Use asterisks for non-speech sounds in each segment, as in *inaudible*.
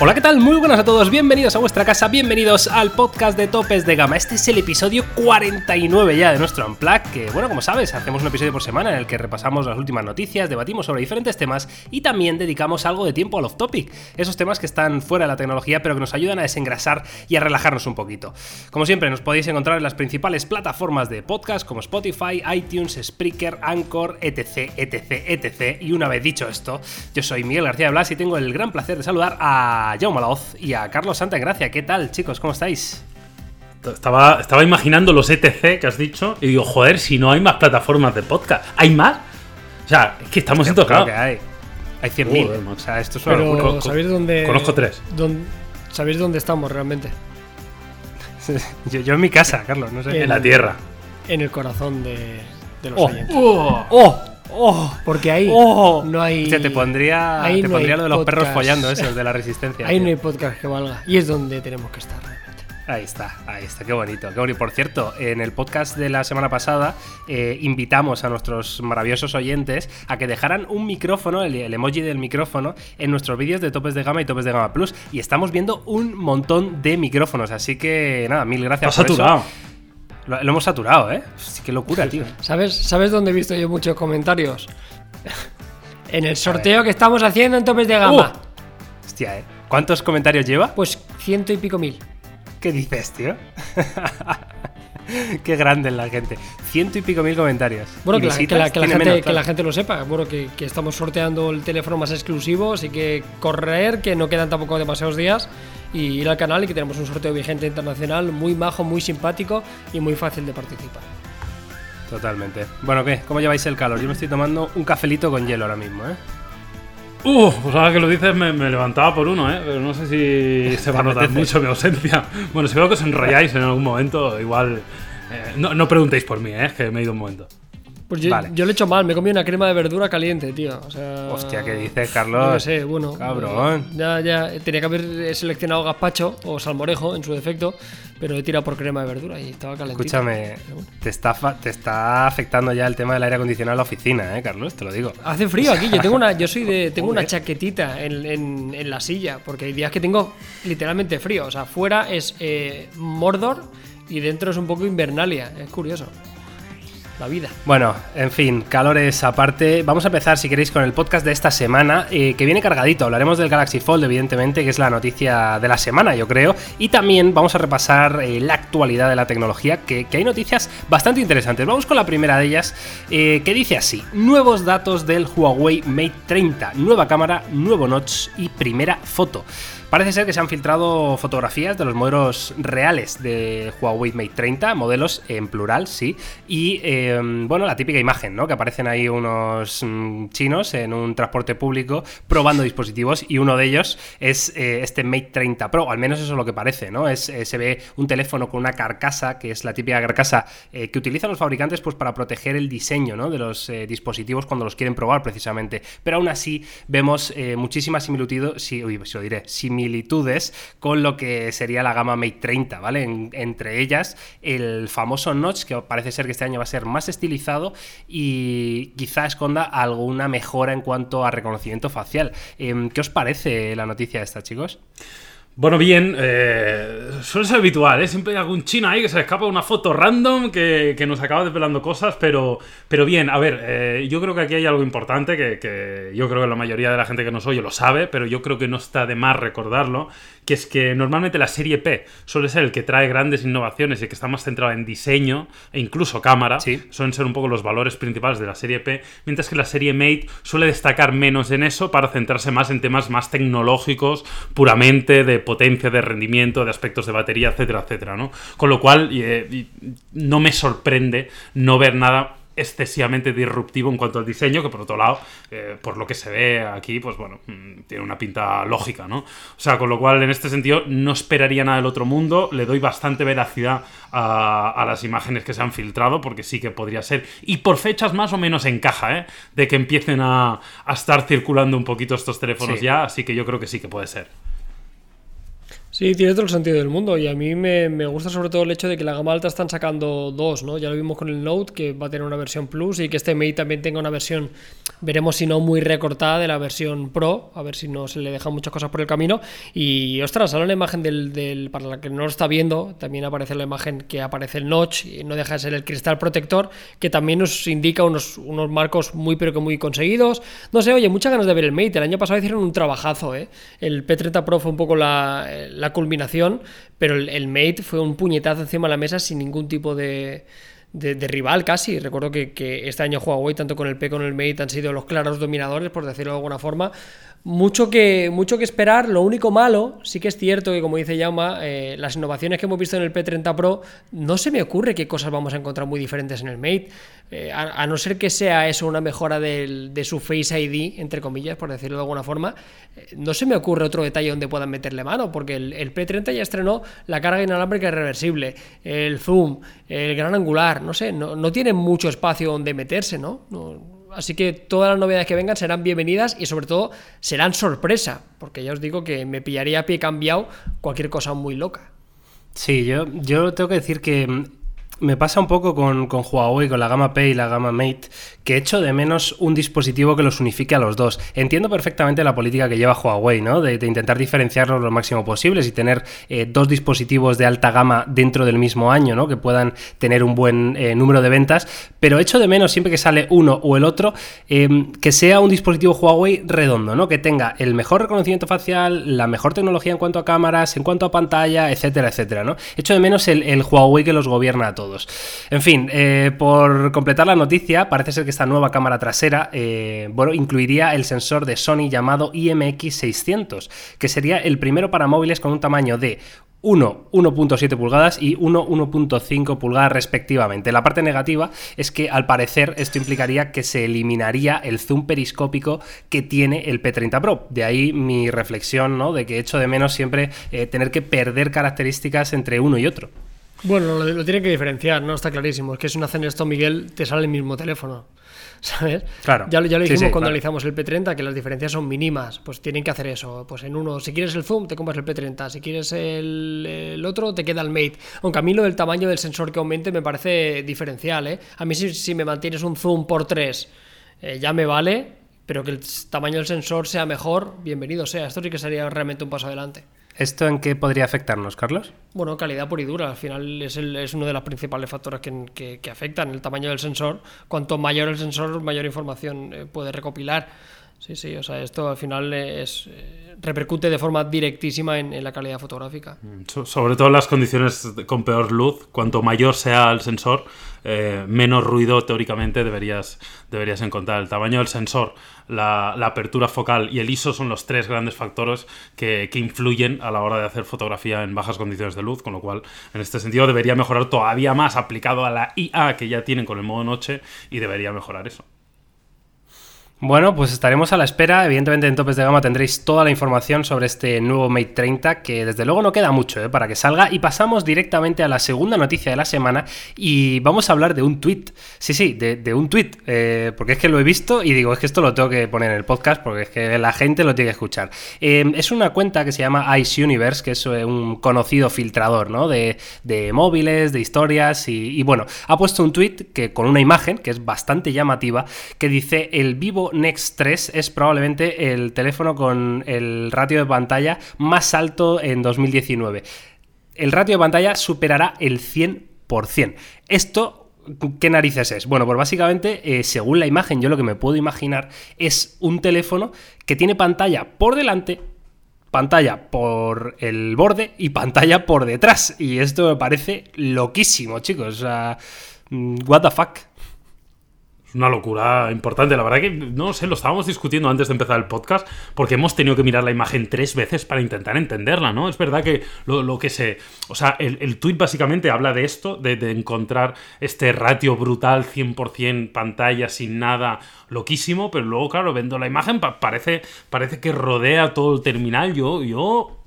Hola, ¿qué tal? Muy buenas a todos, bienvenidos a vuestra casa, bienvenidos al podcast de Topes de Gama. Este es el episodio 49 ya de nuestro Unplug, que bueno, como sabes, hacemos un episodio por semana en el que repasamos las últimas noticias, debatimos sobre diferentes temas y también dedicamos algo de tiempo al off-topic, esos temas que están fuera de la tecnología pero que nos ayudan a desengrasar y a relajarnos un poquito. Como siempre, nos podéis encontrar en las principales plataformas de podcast como Spotify, iTunes, Spreaker, Anchor, etc, etc, etc. Y una vez dicho esto, yo soy Miguel García Blas y tengo el gran placer de saludar a a Jaume Laoz y a Carlos Santa Gracia. ¿Qué tal, chicos? ¿Cómo estáis? Estaba, estaba imaginando los ETC que has dicho y digo, joder, si no hay más plataformas de podcast. ¿Hay más? O sea, es que estamos intocados. que hay. Hay 100.000. O sea, esto es una Pero, ¿sabéis dónde, Conozco tres. Dónde, ¿Sabéis dónde estamos realmente? *laughs* yo, yo, en mi casa, Carlos, no sé. En, en la tierra. En el corazón de, de los oh, oyentes. Oh, oh, Oh, porque ahí oh, no hay. O sea, te pondría, ahí te no pondría hay lo de los podcast. perros follando, eso, de la resistencia. Ahí tío. no hay podcast que valga. Y es donde tenemos que estar realmente. Ahí está, ahí está, qué bonito, qué bonito. Por cierto, en el podcast de la semana pasada eh, invitamos a nuestros maravillosos oyentes a que dejaran un micrófono, el, el, emoji del micrófono, en nuestros vídeos de topes de gama y topes de gama plus. Y estamos viendo un montón de micrófonos, así que nada, mil gracias por eso. Lo, lo, hemos saturado, ¿eh? Sí, qué locura, tío. ¿Sabes, ¿Sabes dónde he visto yo muchos comentarios? *laughs* en el sorteo que estamos haciendo en topes de gama. Uh, hostia, ¿eh? ¿Cuántos comentarios lleva? Pues ciento y pico mil. ¿Qué dices, tío? *laughs* Qué grande es la gente. Ciento y pico mil comentarios. Bueno, que la, que, la, que, la gente, menos, que la, gente, lo sepa. Bueno, que, que, estamos sorteando el teléfono más exclusivo, así que correr, que no quedan tampoco demasiados días, y ir al canal y que tenemos un sorteo vigente internacional muy majo, muy simpático y muy fácil de participar. Totalmente. Bueno, ¿qué? ¿Cómo lleváis el calor? Yo me estoy tomando un cafelito con hielo ahora mismo, ¿eh? Uh, pues ahora que lo dices me, me, levantaba por uno, ¿eh? Pero no sé si se va a notar *laughs* mucho mi ausencia. Bueno, si veo que os enrolláis en algún momento, igual... Eh, no, no, preguntéis por mí, ¿eh? Que me he ido un momento. Pues yo, vale. yo lo he hecho mal, me he comido una crema de verdura caliente, tío. O sea, Hostia, ¿qué dices, Carlos? No sé, bueno. Cabrón. Ya, ya, tenía que haber seleccionado gazpacho o salmorejo en su defecto, pero he tirado por crema de verdura y estaba calentito. Escúchame, te está, te está afectando ya el tema del aire acondicionado en la oficina, ¿eh, Carlos? Te lo digo. Hace frío aquí, yo tengo una, yo soy de, *laughs* tengo una chaquetita en, en, en, la silla, porque hay días que tengo literalmente frío. O sea, fuera es eh, Mordor y dentro es un poco Invernalia. Es curioso la vida. Bueno, en fin, calores aparte. Vamos a empezar, si queréis, con el podcast de esta semana, eh, que viene cargadito. Hablaremos del Galaxy Fold, evidentemente, que es la noticia de la semana, yo creo. Y también vamos a repasar eh, la actualidad de la tecnología, que, hay noticias bastante interesantes. Vamos con la primera de ellas, eh, que dice así: Nuevos datos del Huawei Mate 30, nueva cámara, nuevo notch y primera foto. Parece ser que se han filtrado fotografías de los modelos reales de Huawei Mate 30, modelos en plural, sí, y eh, bueno, la típica imagen, ¿no? Que aparecen ahí unos mmm, chinos en un transporte público probando dispositivos y uno de ellos es eh, este Mate 30 Pro, al menos eso es lo que parece, ¿no? Es, eh, se ve un teléfono con una carcasa, que es la típica carcasa eh, que utilizan los fabricantes pues para proteger el diseño, ¿no? De los dispositivos cuando los quieren probar precisamente, pero aún así vemos muchísimas similitudes, sí, uy, se lo diré, similitudes con lo que sería la gama Mate 30, ¿vale? En, entre ellas el famoso notch, que parece ser que este año va a ser más estilizado y quizá esconda alguna mejora en cuanto a reconocimiento facial. Eh, ¿Qué os parece la noticia esta, chicos? Bueno, bien, eh, suele ser habitual, ¿eh? Siempre hay algún chino ahí que se escapa una foto random que, que nos acaba desvelando cosas, pero, pero bien, a ver, eh, yo creo que aquí hay algo importante que, que, yo creo que la mayoría de la gente que nos oye lo sabe, pero yo creo que no está de más recordarlo, que es que normalmente la serie P suele ser el que trae grandes innovaciones y que está más centrado en diseño e incluso cámara, sí. suelen ser un poco los valores principales de la serie P, mientras que la serie Mate suele destacar menos en eso para centrarse más en temas más tecnológicos, puramente de potencia, de rendimiento, de aspectos de batería, etcétera, etcétera, ¿no? Con lo cual, eh, no me sorprende no ver nada excesivamente disruptivo en cuanto al diseño, que por otro lado, eh, por lo que se ve aquí, pues bueno, tiene una pinta lógica, ¿no? O sea, con lo cual, en este sentido, no esperaría nada del otro mundo, le doy bastante veracidad a, a, las imágenes que se han filtrado, porque sí que podría ser, y por fechas más o menos encaja, ¿eh? De que empiecen a, a estar circulando un poquito estos teléfonos Sí. ya, así que yo creo que sí que puede ser. Sí, tiene todo el sentido del mundo y a mí me, me, gusta sobre todo el hecho de que la gama alta están sacando dos, ¿no? Ya lo vimos con el Note, que va a tener una versión Plus y que este Mate también tenga una versión, veremos si no muy recortada de la versión Pro, a ver si no se le dejan muchas cosas por el camino. Y ostras, sale la imagen del, del, para la que no lo está viendo, también aparece la imagen que aparece el notch y no deja de ser el cristal protector, que también nos indica unos, unos marcos muy pero que muy conseguidos. No sé, oye, muchas ganas de ver el Mate. El año pasado hicieron un trabajazo, ¿eh? El P30 Pro fue un poco la culminación, pero el, Mate fue un puñetazo encima de la mesa sin ningún tipo de, de, rival casi. Recuerdo que, que, este año Huawei, tanto con el P como con el Mate, han sido los claros dominadores, por decirlo de alguna forma mucho que, mucho que esperar. Lo único malo, sí que es cierto que, como dice Yauma, eh, las innovaciones que hemos visto en el P30 Pro, no se me ocurre qué cosas vamos a encontrar muy diferentes en el Mate. Eh, a, no ser que sea eso una mejora de su Face ID, entre comillas, por decirlo de alguna forma, eh, no se me ocurre otro detalle donde puedan meterle mano, porque el, P30 ya estrenó la carga inalámbrica reversible, el zoom, el gran angular, no sé, no, no tiene mucho espacio donde meterse, ¿no? no Así que todas las novedades que vengan serán bienvenidas y sobre todo serán sorpresa, porque ya os digo que me pillaría a pie cambiado cualquier cosa muy loca. Sí, yo, yo tengo que decir que me pasa un poco con, con, Huawei, con la gama P y la gama Mate, que echo de menos un dispositivo que los unifique a los dos. Entiendo perfectamente la política que lleva Huawei, ¿no? De, intentar diferenciarlos lo máximo posible y tener eh, dos dispositivos de alta gama dentro del mismo año, ¿no? Que puedan tener un buen eh, número de ventas. Pero echo de menos siempre que sale uno o el otro, em, que sea un dispositivo Huawei redondo, ¿no? Que tenga el mejor reconocimiento facial, la mejor tecnología en cuanto a cámaras, en cuanto a pantalla, etcétera, etcétera, ¿no? Echo de menos el, el Huawei que los gobierna a todos. En fin, eh, por completar la noticia, parece ser que esta nueva cámara trasera eh, bueno, incluiría el sensor de Sony llamado IMX600, que sería el primero para móviles con un tamaño de 1 1.7 pulgadas y 1 1.5 pulgadas respectivamente. La parte negativa es que al parecer esto implicaría que se eliminaría el zoom periscópico que tiene el P30 Pro. De ahí mi reflexión, ¿no? De que echo de menos siempre eh, tener que perder características entre uno y otro. Bueno, lo, tiene que diferenciar, ¿no? Está clarísimo. Es que si una hacen esto, Miguel, te sale el mismo teléfono. *laughs* ¿Sabes? Claro. Ya, ya lo dijimos cuando analizamos el P30, que las diferencias son mínimas. Pues tienen que hacer eso. Pues en uno, si quieres el zoom, te compras el P30. Si quieres el, otro, te queda el Mate. Aunque a mí lo del tamaño del sensor que aumente me parece diferencial, ¿eh? A mí si, si me mantienes un zoom por 3, eh, ya me vale. Pero que el tamaño del sensor sea mejor, bienvenido sea. Esto sí que sería realmente un paso adelante. ¿Esto en qué podría afectarnos, Carlos? Bueno, calidad pura y dura. Al final es, es uno de los principales factores que, que, afectan el tamaño del sensor. Cuanto mayor el sensor, mayor información eh, puede recopilar. Sí, sí, o sea, esto al final es, repercute de forma directísima en, la calidad fotográfica. Mm, sobre todo en las condiciones con peor luz, cuanto mayor sea el sensor, eh, menos ruido teóricamente deberías, deberías encontrar. El tamaño del sensor, la, apertura focal y el ISO son los tres grandes factores que, que, influyen a la hora de hacer fotografía en bajas condiciones de luz, con lo cual en este sentido debería mejorar todavía más aplicado a la IA que ya tienen con el modo noche y debería mejorar eso. Bueno, pues estaremos a la espera. Evidentemente en Topes de Gama tendréis toda la información sobre este nuevo Mate 30, que desde luego no queda mucho ¿eh? para que salga. Y pasamos directamente a la segunda noticia de la semana y vamos a hablar de un tweet. Sí, sí, de, un tweet. Eh, porque es que lo he visto y digo, es que esto lo tengo que poner en el podcast porque es que la gente lo tiene que escuchar. Eh, es una cuenta que se llama Ice Universe, que es un conocido filtrador ¿no? de, móviles, de historias y, y bueno, ha puesto un tweet que con una imagen que es bastante llamativa que dice el vivo Next 3 es probablemente el teléfono con el ratio de pantalla más alto en 2019. El ratio de pantalla superará el 100%. Esto ¿Qué narices es? Bueno, pues básicamente, eh, según la imagen, yo lo que me puedo imaginar es un teléfono que tiene pantalla por delante, pantalla por el borde y pantalla por detrás. Y esto me parece loquísimo, chicos. O sea, mm, what the fuck. Es una locura importante. La verdad que, no sé, lo estábamos discutiendo antes de empezar el podcast, porque hemos tenido que mirar la imagen tres veces para intentar entenderla, ¿no? Es verdad que lo, que se. O sea, el, el tweet básicamente habla de esto, de, encontrar este ratio brutal, 100% pantalla, sin nada, loquísimo, pero luego, claro, viendo la imagen, parece, parece que rodea todo el terminal. Yo, yo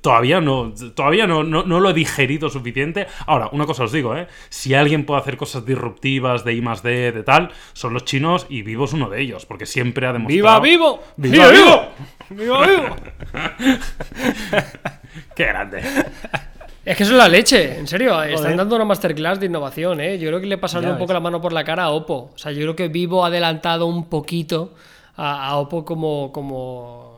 Todavía no, todavía no, no, lo he digerido suficiente. Ahora, una cosa os digo, ¿eh? Si alguien puede hacer cosas disruptivas de I más D, de tal, son los chinos y Vivo es uno de ellos, porque siempre ha demostrado... ¡Viva Vivo! ¡Viva, Vivo! ¡Viva *laughs* Vivo! Qué grande. Es que eso es la leche, en serio. Están dando una masterclass de innovación, ¿eh? Yo creo que le pasaron un poco la mano por la cara a Oppo. O sea, yo creo que Vivo ha adelantado un poquito a, a Oppo como, como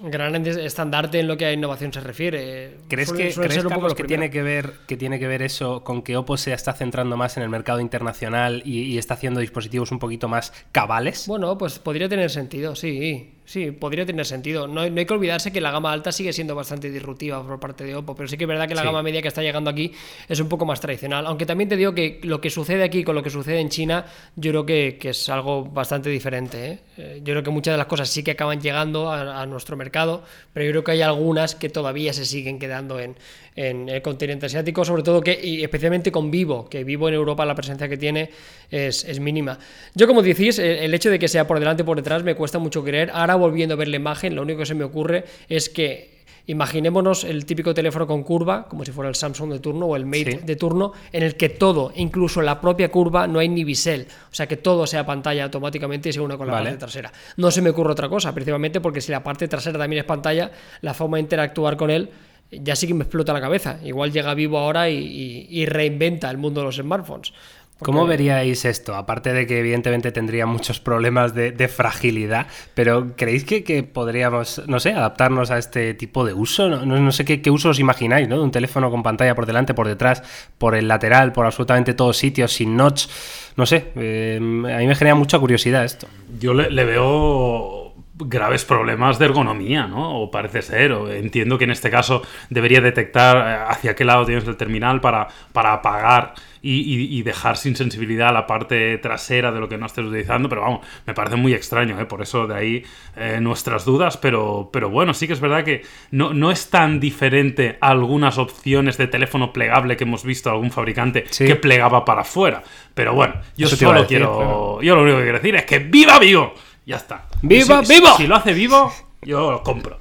gran estandarte en lo que a innovación se refiere. ¿Crees, que, ¿crees Carlos, que, tiene que, ver, que tiene que ver eso con que Oppo se está centrando más en el mercado internacional y está haciendo dispositivos un poquito más cabales? Bueno, pues podría tener sentido, sí. Sí, podría tener sentido. No, hay que olvidarse que la gama alta sigue siendo bastante disruptiva por parte de Oppo, pero sí que es verdad que la gama media que está llegando aquí es un poco más tradicional. Aunque también te digo que lo que sucede aquí con lo que sucede en China, yo creo que, es algo bastante diferente. ¿eh? Eh, yo creo que muchas de las cosas sí que acaban llegando a, nuestro mercado, pero yo creo que hay algunas que todavía se siguen quedando en, el continente asiático, sobre todo que, y especialmente con Vivo, que Vivo en Europa la presencia que tiene es, mínima. Yo, como decís, el, el hecho de que sea por delante o por detrás me cuesta mucho creer. Ahora volviendo a ver la imagen, lo único que se me ocurre es que Imaginémonos el típico teléfono con curva, como si fuera el Samsung de turno o el Mate de turno, en el que todo, incluso la propia curva, no hay ni bisel. O sea, que todo sea pantalla automáticamente y se una con la parte trasera. No se me ocurre otra cosa, principalmente porque si la parte trasera también es pantalla, la forma de interactuar con él ya sí que me explota la cabeza. Igual llega vivo ahora y reinventa el mundo de los smartphones. ¿Cómo veríais esto? Aparte de que evidentemente tendría muchos problemas de, fragilidad, pero ¿creéis que, podríamos, no sé, adaptarnos a este tipo de uso? No, sé qué, uso os imagináis, ¿no? De un teléfono con pantalla por delante, por detrás, por el lateral, por absolutamente todos sitios, sin notch. No sé, eh, a mí me genera mucha curiosidad esto. Yo le, veo graves problemas de ergonomía, ¿no? O parece ser, o entiendo que en este caso debería detectar eh, hacia qué lado tienes el terminal para, para apagar y, dejar sin sensibilidad la parte trasera de lo que no estés utilizando, pero vamos, me parece muy extraño, ¿eh? por eso de ahí eh, nuestras dudas, pero, pero bueno, sí que es verdad que no, no es tan diferente a algunas opciones de teléfono plegable que hemos visto algún fabricante que plegaba para afuera, pero bueno, yo solo quiero, yo lo único que quiero decir es que viva vivo, ya está. ¡Viva, vivo! Si, lo hace vivo, yo lo compro.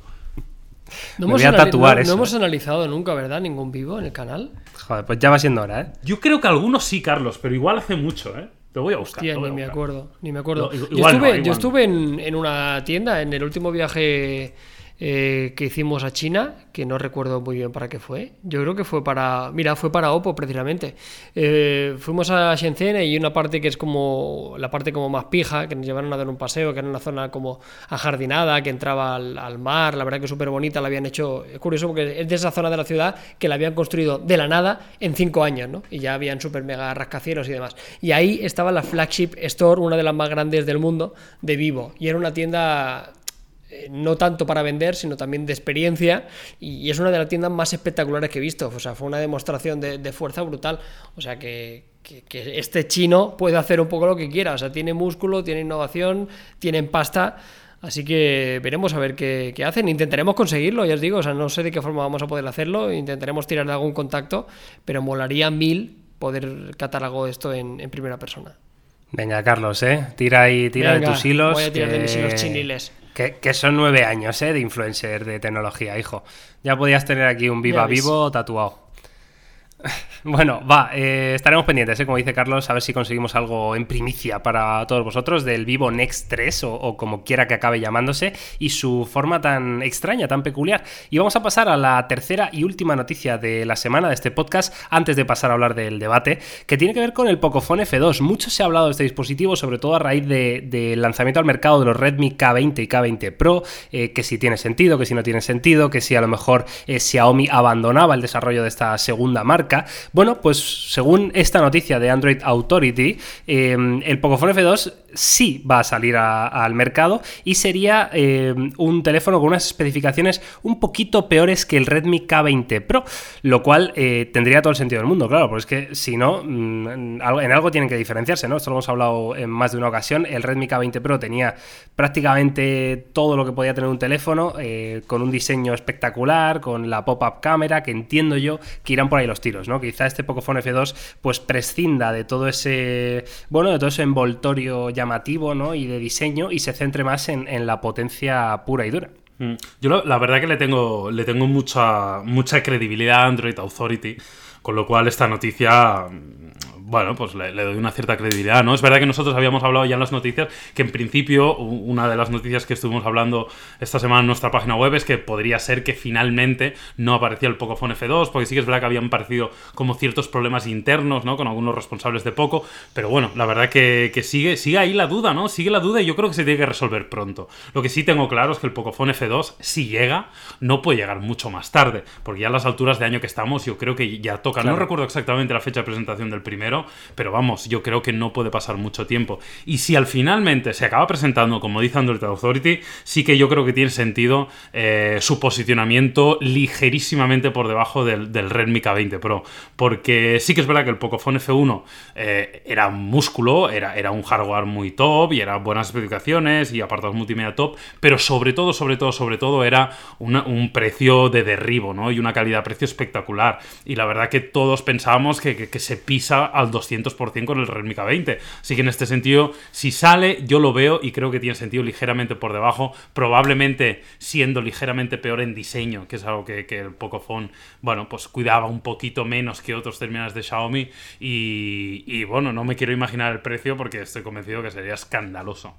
No hemos, voy a tatuar no hemos analizado nunca, ¿verdad? Ningún vivo en el canal. Joder, pues ya va siendo hora, ¿eh? Yo creo que algunos sí, Carlos, pero igual hace mucho, ¿eh? Te voy a buscar. ni me acuerdo, ni me acuerdo. yo estuve, yo estuve en, en, una tienda en el último viaje eh, que hicimos a China, que no recuerdo muy bien para qué fue. Yo creo que fue para, mira, fue para Oppo precisamente. Eh, fuimos a Shenzhen y una parte que es como la parte como más pija, que nos llevaron a dar un paseo, que era una zona como ajardinada, que entraba al, mar, la verdad que súper bonita, la habían hecho, es curioso porque es de esa zona de la ciudad que la habían construido de la nada en cinco años, ¿no? Y ya habían súper mega rascacielos y demás. Y ahí estaba la flagship store, una de las más grandes del mundo, de Vivo. Y era una tienda no tanto para vender, sino también de experiencia, y, es una de las tiendas más espectaculares que he visto. O sea, fue una demostración de, fuerza brutal. O sea, que, este chino puede hacer un poco lo que quiera. O sea, tiene músculo, tiene innovación, tiene pasta. Así que veremos a ver qué, hacen. Intentaremos conseguirlo, ya os digo. O sea, no sé de qué forma vamos a poder hacerlo. Intentaremos tirar de algún contacto, pero molaría mil poder de esto en, primera persona. Venga, Carlos, ¿eh? Tira ahí, tira de tus hilos. Voy a tirar de mis hilos chiniles. Que, son nueve años ¿eh? de influencer de tecnología, hijo. Ya podías tener aquí un viva vivo tatuado. *laughs* Bueno, va, eh, estaremos pendientes, ¿eh? como dice Carlos, a ver si conseguimos algo en primicia para todos vosotros del Vivo Next 3 o, como quiera que acabe llamándose y su forma tan extraña, tan peculiar. Y vamos a pasar a la tercera y última noticia de la semana de este podcast antes de pasar a hablar del debate, que tiene que ver con el Pocophone F2. Mucho se ha hablado de este dispositivo, sobre todo a raíz del lanzamiento al mercado de los Redmi K20 y K20 Pro, eh, que si tiene sentido, que si no tiene sentido, que si a lo mejor Xiaomi abandonaba el desarrollo de esta segunda marca. Bueno, pues según esta noticia de Android Authority, eh, el Pocophone F2 sí va a salir al mercado y sería eh, un teléfono con unas especificaciones un poquito peores que el Redmi K20 Pro, lo cual eh, tendría todo el sentido del mundo, claro, porque es que si no, mm, en algo tienen que diferenciarse, ¿no? Esto lo hemos hablado en más de una ocasión, el Redmi K20 Pro tenía prácticamente todo lo que podía tener un teléfono, eh, con un diseño espectacular, con la pop-up cámara, que entiendo yo que irán por ahí los tiros, ¿no? Quizá este Pocophone F2 pues prescinda de todo ese, bueno, de todo ese envoltorio ya llamativo y de diseño y se centre más en, la potencia pura y dura. Mm. Yo la verdad que le tengo, le tengo mucha, mucha credibilidad a Android Authority, con lo cual esta noticia bueno, pues le, doy una cierta credibilidad, ¿no? Es verdad que nosotros habíamos hablado ya en las noticias que en principio una de las noticias que estuvimos hablando esta semana en nuestra página web es que podría ser que finalmente no aparecía el Pocophone F2, porque sí que es verdad que habían parecido como ciertos problemas internos, ¿no? Con algunos responsables de Poco, pero bueno, la verdad que, sigue, sigue ahí la duda, ¿no? Sigue la duda y yo creo que se tiene que resolver pronto. Lo que sí tengo claro es que el Pocophone F2, si llega, no puede llegar mucho más tarde, porque ya a las alturas de año que estamos, yo creo que ya toca. No recuerdo exactamente la fecha de presentación del primero, pero vamos, yo creo que no puede pasar mucho tiempo. Y si al finalmente se acaba presentando, como dice Android Authority, sí que yo creo que tiene sentido eh, su posicionamiento ligerísimamente por debajo del, Redmi K20 Pro. Porque sí que es verdad que el Pocophone F1 eh, era un músculo, era, era un hardware muy top y era buenas especificaciones y apartados multimedia top, pero sobre todo, sobre todo, sobre todo era un precio de derribo, ¿no? Y una calidad-precio espectacular. Y la verdad que todos pensábamos que, se pisa al 200% con el Redmi K20. Así que en este sentido, si sale, yo lo veo y creo que tiene sentido ligeramente por debajo, probablemente siendo ligeramente peor en diseño, que es algo que, el Pocophone, bueno, pues cuidaba un poquito menos que otros terminales de Xiaomi. Y, y bueno, no me quiero imaginar el precio porque estoy convencido que sería escandaloso.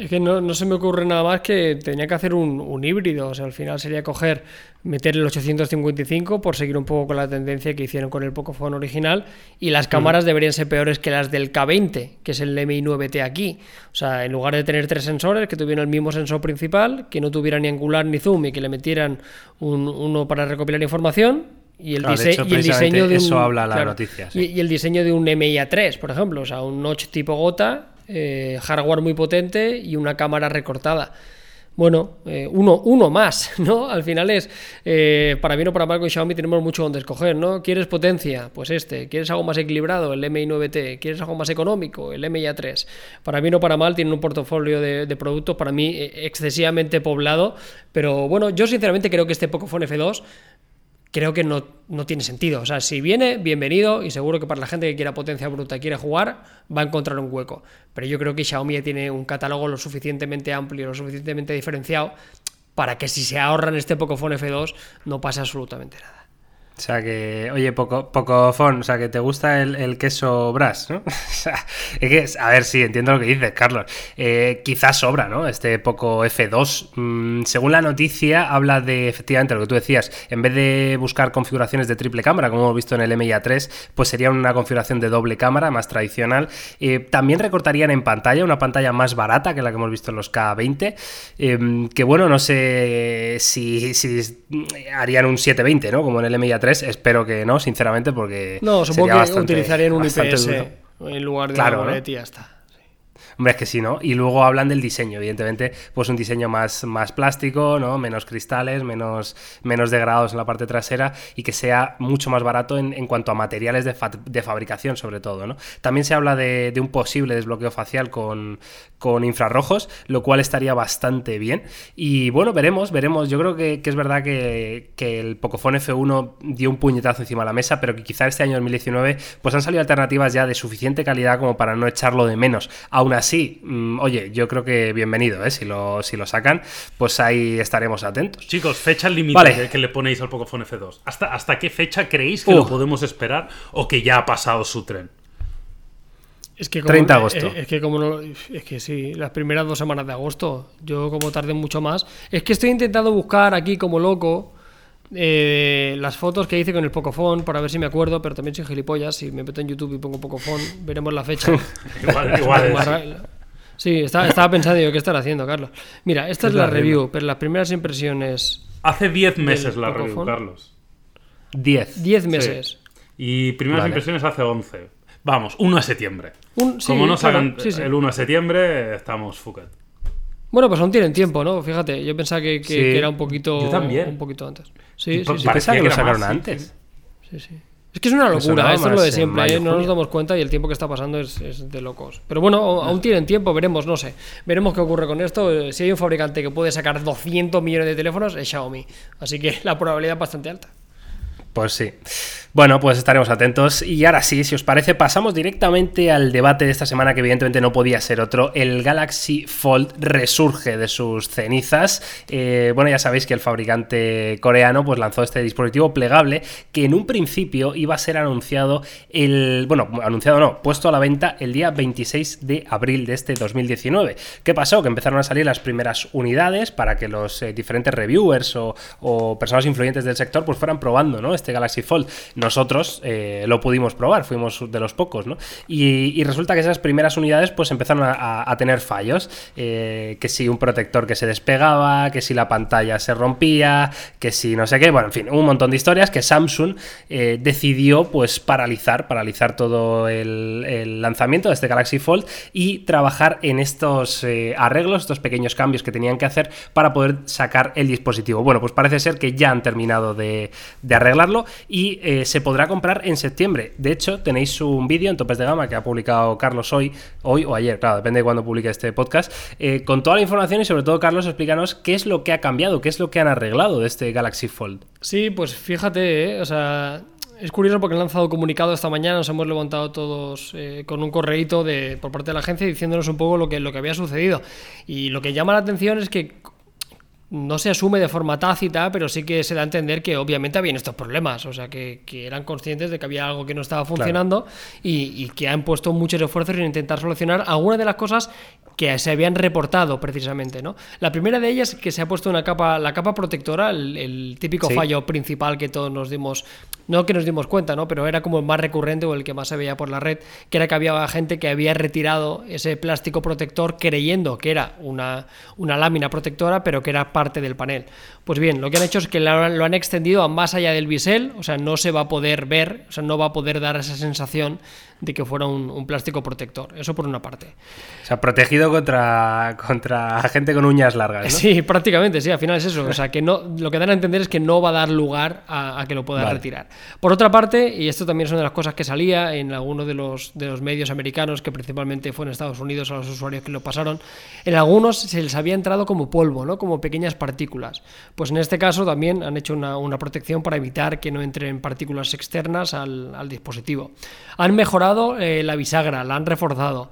Es que no, se me ocurre nada más que tenía que hacer un, híbrido. O sea, al final sería coger, meter el 855 por seguir un poco con la tendencia que hicieron con el Pocophone original. Y las cámaras deberían ser peores que las del K20, que es el MI9T aquí. O sea, en lugar de tener tres sensores, que tuvieran el mismo sensor principal, que no tuvieran ni angular ni zoom y que le metieran uno para recopilar información, y el, diseño de eso habla la noticia. Y, y, el diseño de un MIA3, por ejemplo, o sea, un notch tipo gota eh, hardware muy potente y una cámara recortada. Bueno, eh, uno, uno más, *laughs* ¿no? Al final es, eh, para bien o para mal con Xiaomi tenemos mucho donde escoger, ¿no? ¿Quieres potencia? Pues este. ¿Quieres algo más equilibrado? El MI9T. ¿Quieres algo más económico? El MIA3. Para bien o para mal tienen un portafolio de, de productos para mí excesivamente poblado, pero bueno, yo sinceramente creo que este Pocophone F2 creo que no, tiene sentido. O sea, si viene, bienvenido, y seguro que para la gente que quiera potencia bruta y quiere jugar, va a encontrar un hueco. Pero yo creo que Xiaomi tiene un catálogo lo suficientemente amplio, lo suficientemente diferenciado, para que si se ahorran este Pocophone F2 no pase absolutamente nada. O sea que, oye, poco, poco o sea que te gusta el, queso Bras, ¿no? *laughs* es que, a ver, sí, entiendo lo que dices, Carlos. Eh, quizás sobra, ¿no? Este poco F2. Mm, según la noticia, habla de efectivamente lo que tú decías. En vez de buscar configuraciones de triple cámara, como hemos visto en el MIA3, pues sería una configuración de doble cámara, más tradicional. Eh, también recortarían en pantalla, una pantalla más barata que la que hemos visto en los K20. Em, que bueno, no sé si, si harían un 720, ¿no? Como en el MIA3 Espero que no, sinceramente, porque. No, supongo que utilizarían un IPS en lugar de claro, una y ya está. Hombre, es que sí, ¿no? Y luego hablan del diseño, evidentemente, pues un diseño más, más plástico, ¿no? Menos cristales, menos, menos degradados en la parte trasera y que sea mucho más barato en, cuanto a materiales de, de, fabricación, sobre todo, ¿no? También se habla de, un posible desbloqueo facial con, con, infrarrojos, lo cual estaría bastante bien. Y bueno, veremos, veremos. Yo creo que, es verdad que, que, el Pocophone F1 dio un puñetazo encima de la mesa, pero que quizá este año 2019 pues han salido alternativas ya de suficiente calidad como para no echarlo de menos. Aún así, sí, mm, oye, yo creo que bienvenido, ¿eh? si, lo, si lo sacan, pues ahí estaremos atentos. Chicos, fecha límite que le ponéis al Pocophone F2. ¿Hasta, ¿Hasta qué fecha creéis que lo podemos esperar o que ya ha pasado su tren? Es que 30 de agosto. Es, que como es que sí, las primeras dos semanas de agosto. Yo como tarde mucho más. Es que estoy intentando buscar aquí como loco eh, las fotos que hice con el Pocophone para ver si me acuerdo, pero también soy gilipollas. Si me meto en YouTube y pongo Pocophone, veremos la fecha. *laughs* igual, igual Sí, estaba, pensando yo qué estar haciendo, Carlos. Mira, esta es, la, review, pero las primeras impresiones. Hace 10 meses la review, Carlos. 10. 10 meses. Y primeras impresiones hace 11. Vamos, 1 de septiembre. Como no salgan el 1 de septiembre, estamos fucket. Bueno, pues aún tienen tiempo, ¿no? Fíjate, yo pensaba que, era un poquito, un poquito antes. Sí, sí, Parece que lo sacaron antes. Sí, sí. Es que es una locura, esto es lo de siempre, ¿eh? no nos damos cuenta y el tiempo que está pasando es, de locos. Pero bueno, aún tienen tiempo, veremos, no sé. Veremos qué ocurre con esto. Si hay un fabricante que puede sacar 200 millones de teléfonos, es Xiaomi. Así que la probabilidad es bastante alta. Pues sí. Bueno, pues estaremos atentos. Y ahora sí, si os parece, pasamos directamente al debate de esta semana, que evidentemente no podía ser otro. El Galaxy Fold resurge de sus cenizas. Eh, bueno, ya sabéis que el fabricante coreano pues, lanzó este dispositivo plegable que en un principio iba a ser anunciado el. Bueno, anunciado no, puesto a la venta el día 26 de abril de este 2019. ¿Qué pasó? Que empezaron a salir las primeras unidades para que los eh, diferentes reviewers o, o, personas influyentes del sector pues fueran probando ¿no? Este Galaxy Fold nosotros eh, lo pudimos probar, fuimos de los pocos, ¿no? Y, resulta que esas primeras unidades pues empezaron a, tener fallos, eh, que si un protector que se despegaba, que si la pantalla se rompía, que si no sé qué, bueno, en fin, un montón de historias que Samsung eh, decidió pues paralizar, paralizar todo el, lanzamiento de este Galaxy Fold y trabajar en estos arreglos, estos pequeños cambios que tenían que hacer para poder sacar el dispositivo. Bueno, pues parece ser que ya han terminado de, de y se podrá comprar en septiembre. De hecho, tenéis un vídeo en topes de gama que ha publicado Carlos hoy, hoy o ayer, claro, depende de cuándo publique este podcast, eh, con toda la información y sobre todo, Carlos, explícanos qué es lo que ha cambiado, qué es lo que han arreglado de este Galaxy Fold. Sí, pues fíjate, ¿eh? o sea, es curioso porque han lanzado comunicado esta mañana, nos hemos levantado todos eh, con un correíto de, por parte de la agencia diciéndonos un poco lo que, lo que había sucedido. Y lo que llama la atención es que no se asume de forma tácita, pero sí que se da a entender que obviamente habían estos problemas, o sea, que, eran conscientes de que había algo que no estaba funcionando y, que han puesto muchos esfuerzos en intentar solucionar algunas de las cosas que se habían reportado precisamente. ¿no? La primera de ellas es que se ha puesto una capa, la capa protectora, el, típico fallo principal que todos nos dimos, no que nos dimos cuenta, ¿no? pero era como el más recurrente o el que más se veía por la red, que era que había gente que había retirado ese plástico protector creyendo que era una, una lámina protectora, pero que era parte del panel. Pues bien, lo que han hecho es que lo han extendido a más allá del bisel, o sea, no se va a poder ver, o sea, no va a poder dar esa sensación de que fuera un, plástico protector. Eso por una parte. O sea, protegido contra, contra gente con uñas largas. ¿no? *laughs* Sí, prácticamente, sí, al final es eso. O sea, que no, lo que dan a entender es que no va a dar lugar a, que lo pueda retirar. Por otra parte, y esto también es una de las cosas que salía en algunos de los, de los medios americanos, que principalmente fue en Estados Unidos a los usuarios que lo pasaron, en algunos se les había entrado como polvo, ¿no? como pequeñas partículas. Pues en este caso también han hecho una, protección para evitar que no entren partículas externas al, al dispositivo. Han mejorado eh, la bisagra, la han reforzado.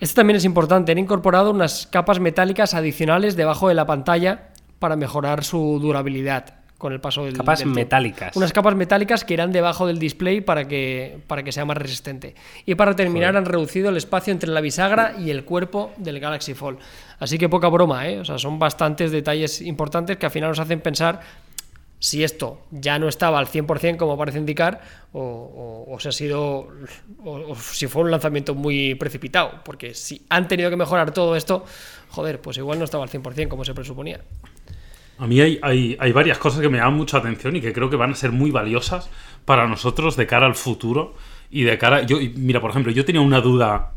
Esto también es importante, han incorporado unas capas metálicas adicionales debajo de la pantalla para mejorar su durabilidad con el paso del capas metálicas. Unas capas metálicas que irán debajo del display para que para que sea más resistente. Y para terminar han reducido el espacio entre la bisagra y el cuerpo del Galaxy Fold. Así que poca broma ¿eh? o sea son bastantes detalles importantes que al final nos hacen pensar si esto ya no estaba al 100% como parece indicar o, si ha sido o, si fue un lanzamiento muy precipitado. Porque si han tenido que mejorar todo esto joder pues igual no estaba al 100% como se presuponía a mí hay, hay, varias cosas que me llaman mucha atención y que creo que van a ser muy valiosas para nosotros de cara al futuro y de cara yo mira por ejemplo yo tenía una duda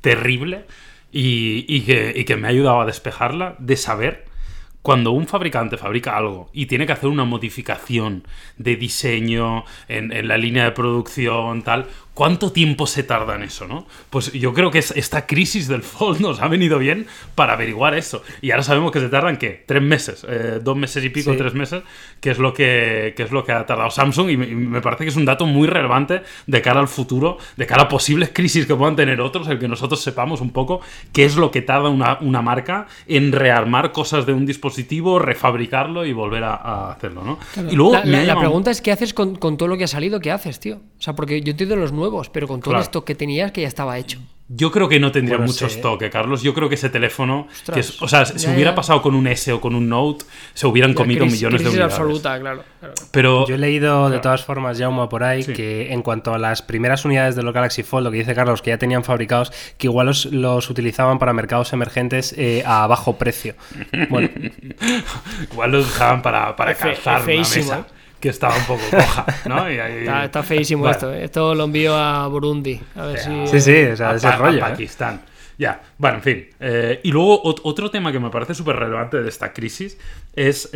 terrible y, que, y que me ha ayudado a despejarla de saber cuando un fabricante fabrica algo y tiene que hacer una modificación de diseño en, en, la línea de producción, tal, ¿Cuánto tiempo se tarda en eso, no? Pues yo creo que esta crisis del Fold *laughs* nos ha venido bien para averiguar eso. Y ahora sabemos que se tardan, ¿qué? Tres meses, eh, dos meses y pico, tres meses, que es, lo que, es lo que ha tardado Samsung. Y me, parece que es un dato muy relevante de cara al futuro, de cara a posibles crisis que puedan tener otros, el que nosotros sepamos un poco qué es lo que tarda una, una marca en rearmar cosas de un dispositivo, refabricarlo y volver a, hacerlo, ¿no? Y luego la, la, pregunta es, ¿qué haces con, con todo lo que ha salido? ¿Qué haces, tío? O sea, porque yo entiendo los nuevos pero con todo esto que tenías que ya estaba hecho. Yo creo que no tendría mucho stock, ¿eh, Carlos. Yo creo que ese teléfono, o sea, si hubiera pasado con un S o con un Note, se hubieran comido millones de unidades. absoluta, claro, Pero yo he leído de todas formas, Jaume, por ahí, que en cuanto a las primeras unidades de los Galaxy Fold, lo que dice Carlos, que ya tenían fabricados, que igual los, utilizaban para mercados emergentes eh, a bajo precio. Bueno. *laughs* igual los usaban para, para calzar una mesa que estaba un poco coja, ¿no? está, feísimo esto. ¿eh? Esto lo envío a Burundi. A ver si... Sí, sí, o sea, ese rollo. A ¿eh? Pakistán. Ya, bueno, en fin. Eh, y luego otro tema que me parece súper relevante de esta crisis es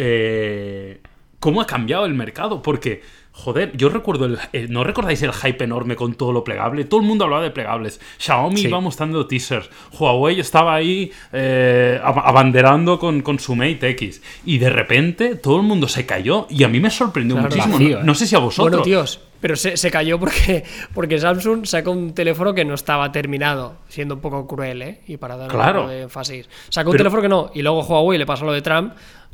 cómo ha cambiado el mercado. Porque Joder, yo recuerdo, el, ¿no recordáis el hype enorme con todo lo plegable? Todo el mundo hablaba de plegables. Xiaomi iba mostrando teasers. Huawei estaba ahí eh, abanderando con, con, su Mate X. Y de repente todo el mundo se cayó y a mí me sorprendió muchísimo. no, sé si a vosotros. Bueno, tíos, pero se, cayó porque, porque Samsung sacó un teléfono que no estaba terminado, siendo un poco cruel, ¿eh? Y para dar claro. un poco de énfasis. Sacó un teléfono que no, y luego Huawei le pasó lo de Trump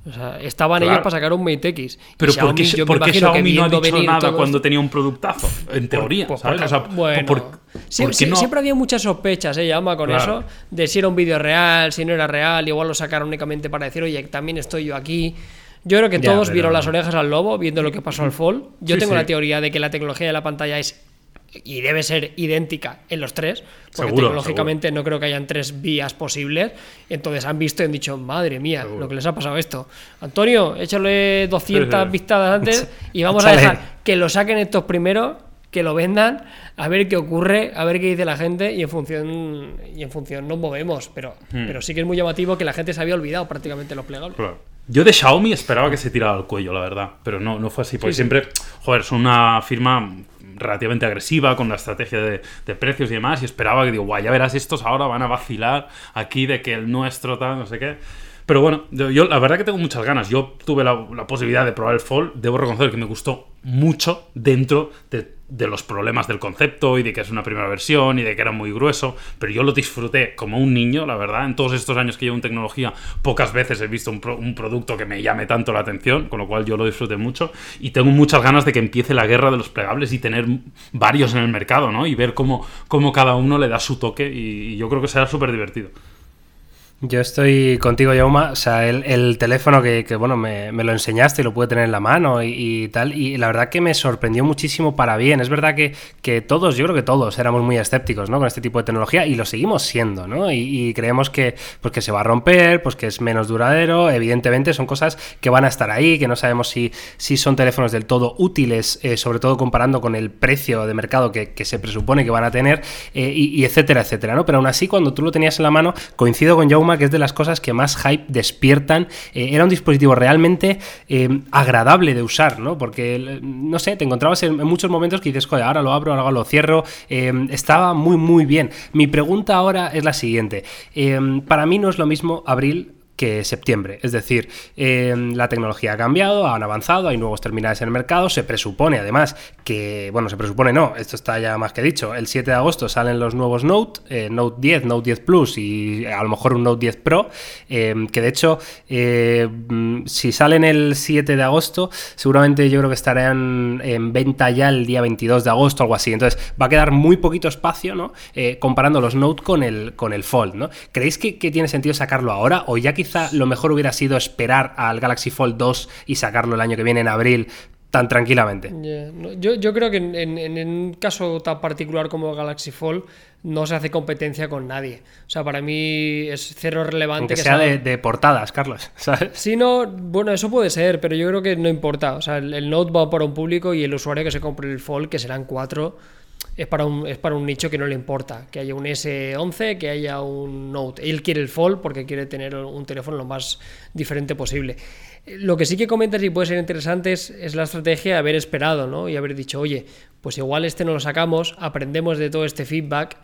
o sea, estaban ellos para sacar un Mate X. Pero ¿por qué, Xiaomi no ha dicho nada cuando tenía un productazo? En teoría, ¿sabes? bueno, siempre, había muchas sospechas, ¿eh, Llama, con eso, de si era un vídeo real, si no era real, igual lo sacaron únicamente para decir, oye, también estoy yo aquí. Yo creo que todos vieron las orejas al lobo viendo lo que pasó al *laughs* Fall. Yo tengo la teoría de que la tecnología de la pantalla es y debe ser idéntica en los tres, porque tecnológicamente no creo que hayan tres vías posibles. Entonces han visto y han dicho, madre mía, lo que les ha pasado esto. Antonio, échale 200 vistas antes *laughs* y vamos a dejar que lo saquen estos primeros, que lo vendan, a ver qué ocurre, a ver qué dice la gente y en función y en función nos movemos. Pero, hmm. pero sí que es muy llamativo que la gente se había olvidado prácticamente los plegables. Yo de Xiaomi esperaba que se tirara al cuello, la verdad, pero no, no fue así, porque siempre, joder, son una firma relativamente agresiva con la estrategia de, precios y demás, y esperaba que digo, guay, ya verás, estos ahora van a vacilar aquí de que el nuestro tal, no sé qué. Pero bueno, yo, la verdad que tengo muchas ganas. Yo tuve la, la, posibilidad de probar el Fall. Debo reconocer que me gustó mucho dentro de de los problemas del concepto y de que es una primera versión y de que era muy grueso, pero yo lo disfruté como un niño, la verdad. En todos estos años que llevo en tecnología, pocas veces he visto un, producto que me llame tanto la atención, con lo cual yo lo disfruté mucho y tengo muchas ganas de que empiece la guerra de los plegables y tener varios en el mercado, ¿no? Y ver cómo, cómo cada uno le da su toque y, y yo creo que será súper divertido. Yo estoy contigo, Yauma. O sea, el, teléfono que, bueno, me, lo enseñaste y lo pude tener en la mano y, tal. Y la verdad que me sorprendió muchísimo para bien. Es verdad que, que, todos, yo creo que todos éramos muy escépticos, ¿no? Con este tipo de tecnología y lo seguimos siendo, ¿no? Y, creemos que, pues que se va a romper, pues que es menos duradero. Evidentemente son cosas que van a estar ahí, que no sabemos si, si son teléfonos del todo útiles, eh, sobre todo comparando con el precio de mercado que, se presupone que van a tener, eh, y, etcétera, etcétera, ¿no? Pero aún así, cuando tú lo tenías en la mano, coincido con Yauma que es de las cosas que más hype despiertan. Eh, era un dispositivo realmente eh, agradable de usar, ¿no? Porque, no sé, te encontrabas en, muchos momentos que dices, joder, ahora lo abro, ahora lo cierro. Eh, estaba muy, muy bien. Mi pregunta ahora es la siguiente. para mí no es lo mismo abril que septiembre. Es decir, em, la tecnología ha cambiado, han avanzado, hay nuevos terminales en el mercado. Se presupone además que, bueno, se presupone no, esto está ya más que dicho. El 7 de agosto salen los nuevos Note, eh, Note 10, Note 10 Plus y a lo mejor un Note 10 Pro, em, que de hecho, eh, mm, si salen el 7 de agosto, seguramente yo creo que estarán en venta ya el día 22 de agosto, algo así. Entonces va a quedar muy poquito espacio, ¿no? Eh, comparando los Note con el, con el Fold, ¿no? ¿Creéis que, que tiene sentido sacarlo ahora o ya quizás lo mejor hubiera sido esperar al Galaxy Fold 2 y sacarlo el año que viene en abril tan tranquilamente. yo, creo que en, un caso tan particular como Galaxy Fold no se hace competencia con nadie. O sea, para mí es cero relevante. que sea, de, portadas, Carlos. *laughs* ¿sabes? Sí, no, bueno, eso puede ser, pero yo creo que no importa. O sea, el, el Note va para un público y el usuario que se compre el Fold, que serán cuatro es para, un, es para un nicho que no le importa, que haya un S11, que haya un Note. Él quiere el Fold porque quiere tener un teléfono lo más diferente posible. Lo que sí que comentas y puede ser interesante es, la estrategia de haber esperado ¿no? y haber dicho, oye, pues igual este no lo sacamos, aprendemos de todo este feedback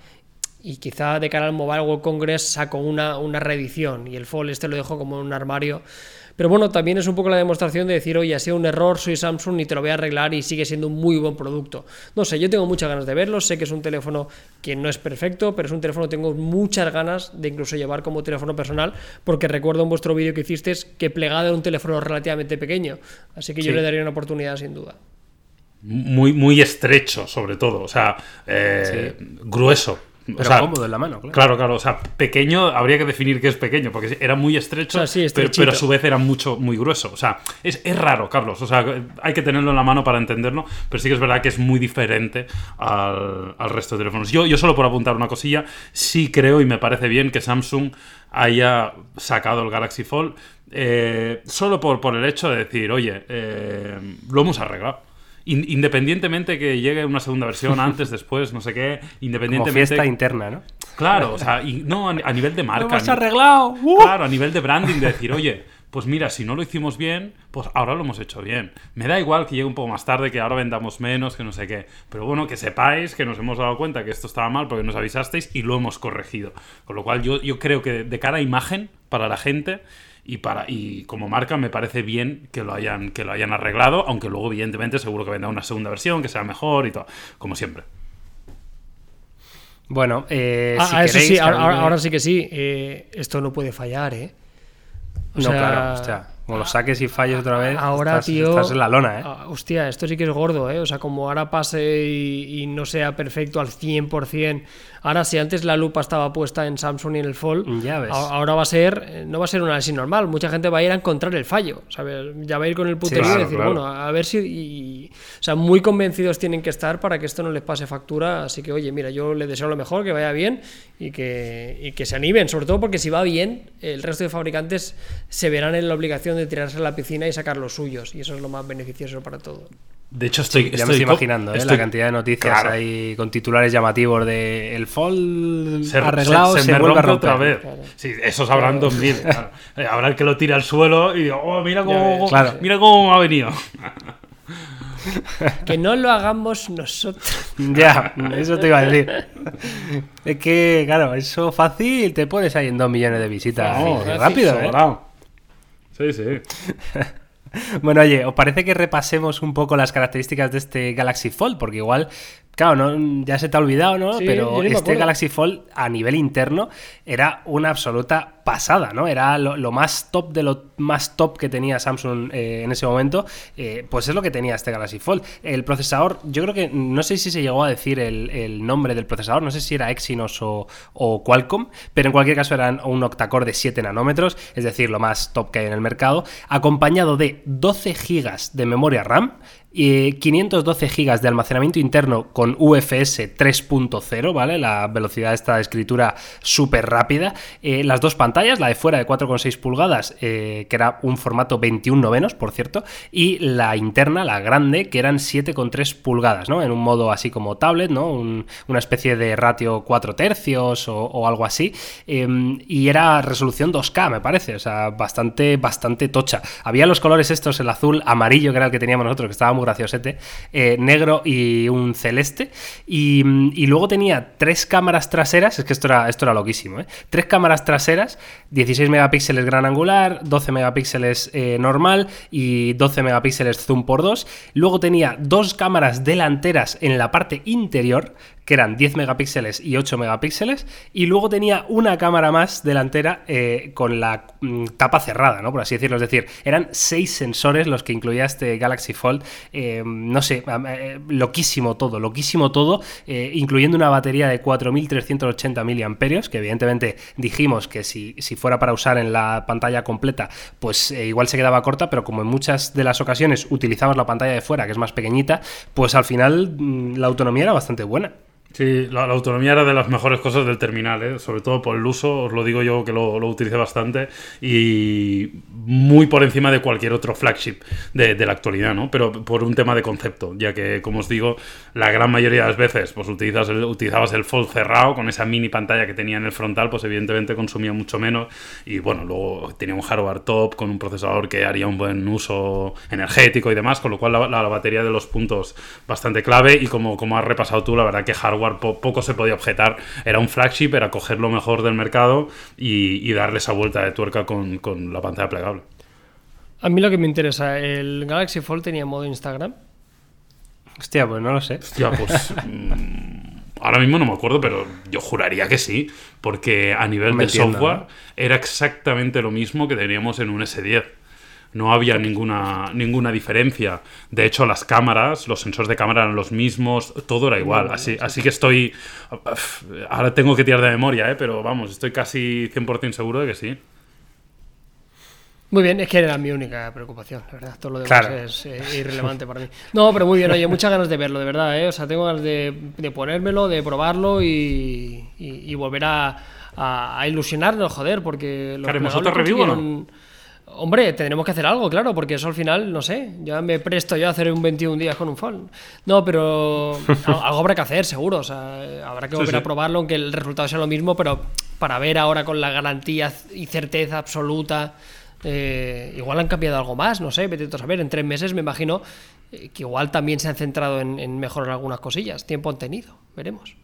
y quizá de cara al Mobile World Congress saco una, una reedición y el Fold este lo dejo como en un armario pero bueno, también es un poco la demostración de decir, oye, ha sido un error, soy Samsung y te lo voy a arreglar y sigue siendo un muy buen producto. No sé, yo tengo muchas ganas de verlo, sé que es un teléfono que no es perfecto, pero es un teléfono que tengo muchas ganas de incluso llevar como teléfono personal, porque recuerdo en vuestro vídeo que hicisteis que plegado era un teléfono relativamente pequeño, así que yo le daría una oportunidad sin duda. Muy, muy estrecho, sobre todo, o sea, eh, grueso pero cómodo en la mano, claro. Claro, claro. O sea, pequeño, habría que definir qué es pequeño, porque era muy estrecho, pero, a su vez era mucho, muy grueso. O sea, es, raro, Carlos. O sea, hay que tenerlo en la mano para entenderlo, pero sí que es verdad que es muy diferente al, resto de teléfonos. Yo, yo solo por apuntar una cosilla, sí creo y me parece bien que Samsung haya sacado el Galaxy Fold eh, solo por, por el hecho de decir, oye, eh, lo hemos arreglado independientemente que llegue una segunda versión *laughs* antes, después, no sé qué, independientemente... Como fiesta interna, ¿no? Claro, o sea, y, no, a, nivel de marca. ¡Lo has arreglado! ¡Uh! Claro, a nivel de branding, de decir, oye, pues mira, si no lo hicimos bien, pues ahora lo hemos hecho bien. Me da igual que llegue un poco más tarde, que ahora vendamos menos, que no sé qué. Pero bueno, que sepáis que nos hemos dado cuenta que esto estaba mal porque nos avisasteis y lo hemos corregido. Con lo cual yo, yo creo que de cara a imagen para la gente y para y como marca me parece bien que lo hayan que lo hayan arreglado aunque luego evidentemente seguro que vendrá una segunda versión que sea mejor y todo como siempre bueno eh, ah, eso sí ahora, sí que sí eh, esto no puede fallar eh no claro hostia como lo saques y falles otra vez, ahora, estás, tío, en la lona, ¿eh? Ah, hostia, esto sí que es gordo, ¿eh? O sea, como ahora pase y, no sea perfecto al 100%. Ahora, si antes la lupa estaba puesta en Samsung y en el Fold, ya ves. ahora va a ser, eh, no va a ser una así normal. Mucha gente va a ir a encontrar el fallo, ¿sabes? Ya va a ir con el puterío y decir, bueno, a ver si. o sea, muy convencidos tienen que estar para que esto no les pase factura. Así que, oye, mira, yo les deseo lo mejor, que vaya bien y que, y que se animen. Sobre todo porque si va bien, el resto de fabricantes se verán en la obligación de tirarse a la piscina y sacar los suyos. Y eso es lo más beneficioso para todo. De hecho, estoy. ya me estoy imaginando ¿eh? la cantidad de noticias ahí con titulares llamativos de el fall arreglado se, me vuelve a otra vez. Sí, esos habrán 2000. Eh, habrá el que lo tira al suelo y oh, mira cómo, mira cómo ha venido. *laughs* que no lo hagamos nosotros. *laughs* Ya, eso te iba a decir. Es que, claro, eso fácil, te pones ahí en 2 millones de visitas. rápido, ¿eh? Sí, sí. *laughs* bueno, oye, ¿os parece que repasemos un poco las características de este Galaxy Fold? Porque igual Claro, no, ya se te ha olvidado, ¿no? Pero este Galaxy Fold a nivel interno era una absoluta pasada, ¿no? Era lo, más top de lo más top que tenía Samsung eh, en ese momento, eh, pues es lo que tenía este Galaxy Fold. El procesador, yo creo que, no sé si se llegó a decir el, nombre del procesador, no sé si era Exynos o, o, Qualcomm, pero en cualquier caso eran un octacore de 7 nanómetros, es decir, lo más top que hay en el mercado, acompañado de 12 GB de memoria RAM, y 512 GB de almacenamiento interno con UFS 3.0, ¿vale? La velocidad esta de escritura súper rápida. Eh, las dos pantallas, la de fuera de 4,6 pulgadas, eh, que era un formato 21 novenos, por cierto, y la interna, la grande, que eran 7,3 pulgadas, ¿no? En un modo así como tablet, ¿no? una especie de ratio 4 tercios o, algo así. Em, y era resolución 2K, me parece, o sea, bastante, bastante tocha. Había los colores estos, el azul, amarillo, que era el que teníamos nosotros, que estaba muy graciosete, eh, negro y un celeste. Y, luego tenía tres cámaras traseras, es que esto era, esto era loquísimo, ¿eh? Tres cámaras traseras, 16 megapíxeles gran angular, 12 megapíxeles eh, normal y 12 megapíxeles zoom por 2. Luego tenía dos cámaras delanteras en la parte interior, que eran 10 megapíxeles y 8 megapíxeles, y luego tenía una cámara más delantera eh, con la mm, tapa cerrada, ¿no? Por así decirlo. Es decir, eran 6 sensores los que incluía este Galaxy Fold. Eh, no sé, eh, loquísimo todo, loquísimo todo, incluyendo una batería de 4.380 miliamperios, que evidentemente dijimos que si, si, fuera para usar en la pantalla completa, pues igual se quedaba corta, pero como en muchas de las ocasiones utilizamos la pantalla de fuera, que es más pequeñita, pues al final mm, la autonomía era bastante buena. Sí, la, autonomía era de las mejores cosas del terminal, ¿eh? sobre todo por el uso, os lo digo yo que lo, lo utilicé bastante y muy por encima de cualquier otro flagship de, la actualidad, ¿no? Pero por un tema de concepto, ya que, como os digo, la gran mayoría de las veces pues utilizas utilizabas el fold cerrado con esa mini pantalla que tenía en el frontal, pues evidentemente consumía mucho menos y bueno, luego tenía un hardware top con un procesador que haría un buen uso energético y demás, con lo cual la, la batería de los puntos bastante clave y como, como has repasado tú, la verdad que hardware poco se podía objetar. Era un flagship, era coger lo mejor del mercado y, darle esa vuelta de tuerca con, la pantalla plegable. A mí lo que me interesa, ¿el Galaxy Fold tenía modo Instagram? Hostia, pues no lo sé. Hostia, pues. Mm, ahora mismo no me acuerdo, pero yo juraría que sí, porque a nivel de software era exactamente lo mismo que teníamos en un S10 no había ninguna, ninguna diferencia. De hecho, las cámaras, los sensores de cámara eran los mismos, todo era igual. Así, así que estoy. Ahora tengo que tirar de memoria, ¿eh? pero vamos, estoy casi 100% seguro de que sí. Muy bien, es que era mi única preocupación, la verdad. Todo lo demás es eh, irrelevante para mí. No, pero muy bien, oye, muchas ganas de verlo, de verdad, ¿eh? O sea, tengo ganas de, ponérmelo, de probarlo y, volver a, a, ilusionarnos, joder, porque los ¿Haremos otra review o no? Hombre, tendremos que hacer algo, claro, porque eso al final, no sé, ya me presto yo a hacer un 21 días con un phone. No, pero *laughs* algo habrá que hacer, seguro. O sea, habrá que volver a probarlo, aunque el resultado sea lo mismo, pero para ver ahora con la garantía y certeza absoluta, eh, igual han cambiado algo más, no sé, vete a saber. En tres meses me imagino eh, que igual también se han centrado en, en mejorar algunas cosillas. Tiempo han tenido, veremos.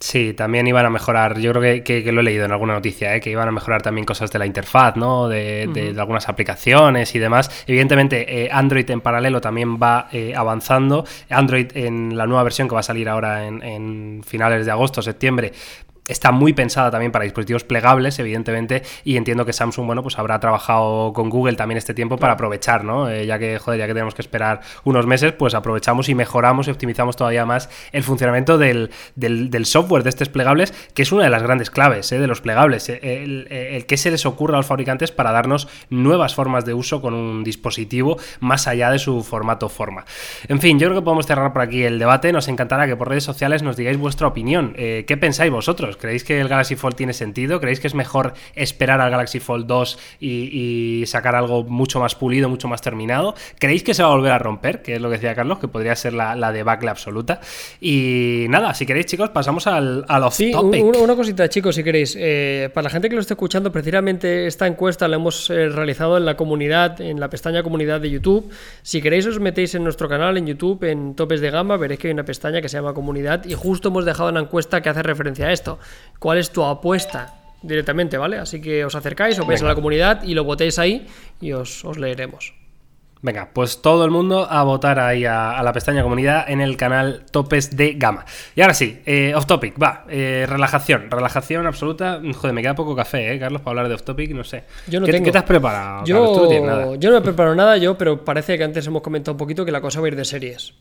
Sí, también iban a mejorar, yo creo que, lo he leído en alguna noticia, ¿eh? que iban a mejorar también cosas de la interfaz, ¿no? De, algunas aplicaciones y demás. Evidentemente, eh, Android en paralelo también va eh, avanzando. Android en la nueva versión que va a salir ahora en, en finales de agosto, septiembre, está muy pensada también para dispositivos plegables, evidentemente, y entiendo que Samsung, bueno, pues habrá trabajado con Google también este tiempo para aprovechar, ¿no? Eh, ya que, joder, ya que tenemos que esperar unos meses, pues aprovechamos y mejoramos y optimizamos todavía más el funcionamiento del, software de estos plegables, que es una de las grandes claves ¿eh? de los plegables, eh, el, el, que se les ocurra a los fabricantes para darnos nuevas formas de uso con un dispositivo más allá de su formato forma. En fin, yo creo que podemos cerrar por aquí el debate, nos encantará que por redes sociales nos digáis vuestra opinión, ¿qué pensáis vosotros? ¿Creéis que el Galaxy Fold tiene sentido? ¿Creéis que es mejor esperar al Galaxy Fold 2 y, sacar algo mucho más pulido, mucho más terminado? ¿Creéis que se va a volver a romper? Que es lo que decía Carlos, que podría ser la, la debacle absoluta. Y nada, si queréis, chicos, pasamos al, al off sí, Una, cosita, chicos, si queréis. Eh, para la gente que lo esté escuchando, precisamente esta encuesta la hemos eh, realizado en la comunidad, en la pestaña comunidad de YouTube. Si queréis, os metéis en nuestro canal en YouTube, en Topes de Gama, veréis que hay una pestaña que se llama Comunidad y justo hemos dejado una encuesta que hace referencia a esto cuál es tu apuesta directamente, ¿vale? Así que os acercáis, os vais a la comunidad y lo votéis ahí y os, leeremos. Venga, pues todo el mundo a votar ahí a, la pestaña comunidad en el canal Topes de Gama. Y ahora sí, eh, off topic, va, eh, relajación, relajación absoluta. Joder, me queda poco café, ¿eh, Carlos, para hablar de off topic? No sé. Yo no ¿Qué, tengo. ¿Qué, te has preparado? Yo, yo no he preparado nada, yo, pero parece que antes hemos comentado un poquito que la cosa va a ir de series.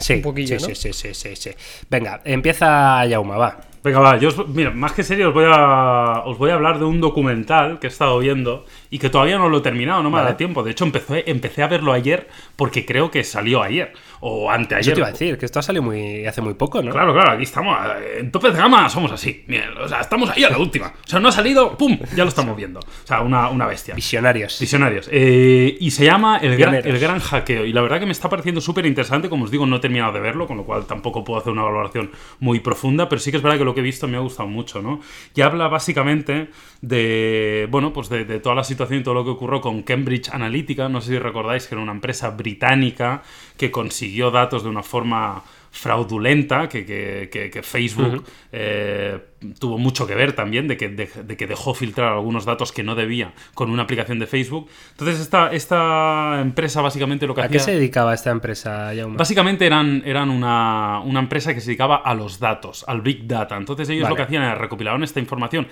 Sí, un poquillo, sí, sí, sí, sí, sí, Venga, empieza Yauma, va. Venga, va, yo mira, más que serio os voy a os voy a hablar de un documental que he estado viendo y que todavía no lo he terminado, no me da tiempo. De hecho, empecé, empecé a verlo ayer porque creo que salió ayer o anteayer. Yo te iba a decir, que esto ha salido muy, hace muy poco, ¿no? Claro, claro, aquí estamos. En tope de gama somos así. o sea, estamos ahí a la última. O sea, no ha salido, ¡pum! Ya lo estamos viendo. O sea, una, una bestia. Visionarios. Visionarios. Eh, y se llama el gran, el gran Hackeo. Y la verdad que me está pareciendo súper interesante. Como os digo, no he terminado de verlo, con lo cual tampoco puedo hacer una valoración muy profunda. Pero sí que es verdad que lo que he visto me ha gustado mucho, ¿no? Y habla básicamente de, bueno, pues de, de toda la situación y todo lo que ocurrió con Cambridge Analytica. No sé si recordáis que era una empresa británica que consiguió datos de una forma fraudulenta, que, que, Facebook eh, tuvo mucho que ver también, de que, de, que dejó filtrar algunos datos que no debía con una aplicación de Facebook. Entonces, esta, esta empresa básicamente lo que hacía... ¿A qué se dedicaba esta empresa, Básicamente eran, eran una, una, empresa que se dedicaba a los datos, al Big Data. Entonces, ellos lo que hacían era recopilaron esta información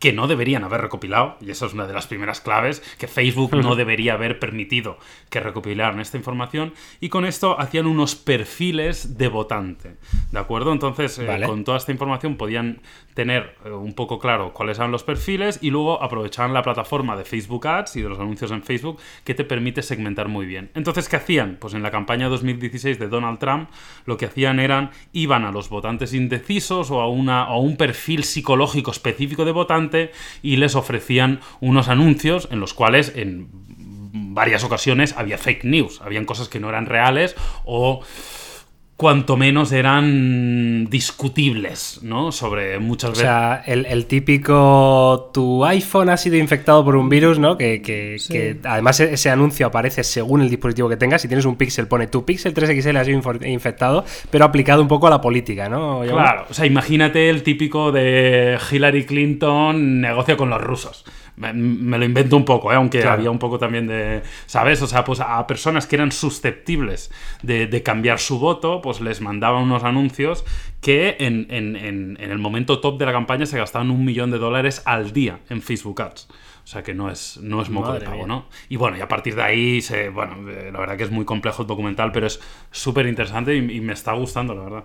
que no deberían haber recopilado, y esa es una de las primeras claves, que Facebook no *laughs* debería haber permitido que recopilaran esta información, y con esto hacían unos perfiles de votante, ¿de acuerdo? Entonces, eh, con toda esta información podían tener eh, un poco claro cuáles eran los perfiles y luego aprovechaban la plataforma de Facebook Ads y de los anuncios en Facebook que te permite segmentar muy bien. Entonces, ¿qué hacían? Pues en la campaña 2016 de Donald Trump, lo que hacían eran, iban a los votantes indecisos o a, una, a un perfil psicológico específico de votante, y les ofrecían unos anuncios en los cuales en varias ocasiones había fake news, habían cosas que no eran reales o cuanto menos eran discutibles, ¿no? Sobre muchas veces. O sea, el, típico tu iPhone ha sido infectado por un virus, ¿no? Que, que, además e-, ese anuncio aparece según el dispositivo que tengas. Si tienes un Pixel, pone tu Pixel 3XL ha sido infectado, pero aplicado un poco a la política, ¿no? Claro, o sea, imagínate el típico de Hillary Clinton negocia con los rusos me, lo invento un poco, ¿eh? aunque había un poco también de, ¿sabes? O sea, pues a personas que eran susceptibles de, cambiar su voto, pues les mandaban unos anuncios que en, el momento top de la campaña se gastaban un millón de dólares al día en Facebook Ads. O sea que no es, no es moco de pago, ¿no? Y bueno, y a partir de ahí, se, bueno, eh, la verdad que es muy complejo el documental, pero es súper interesante y me está gustando, la verdad.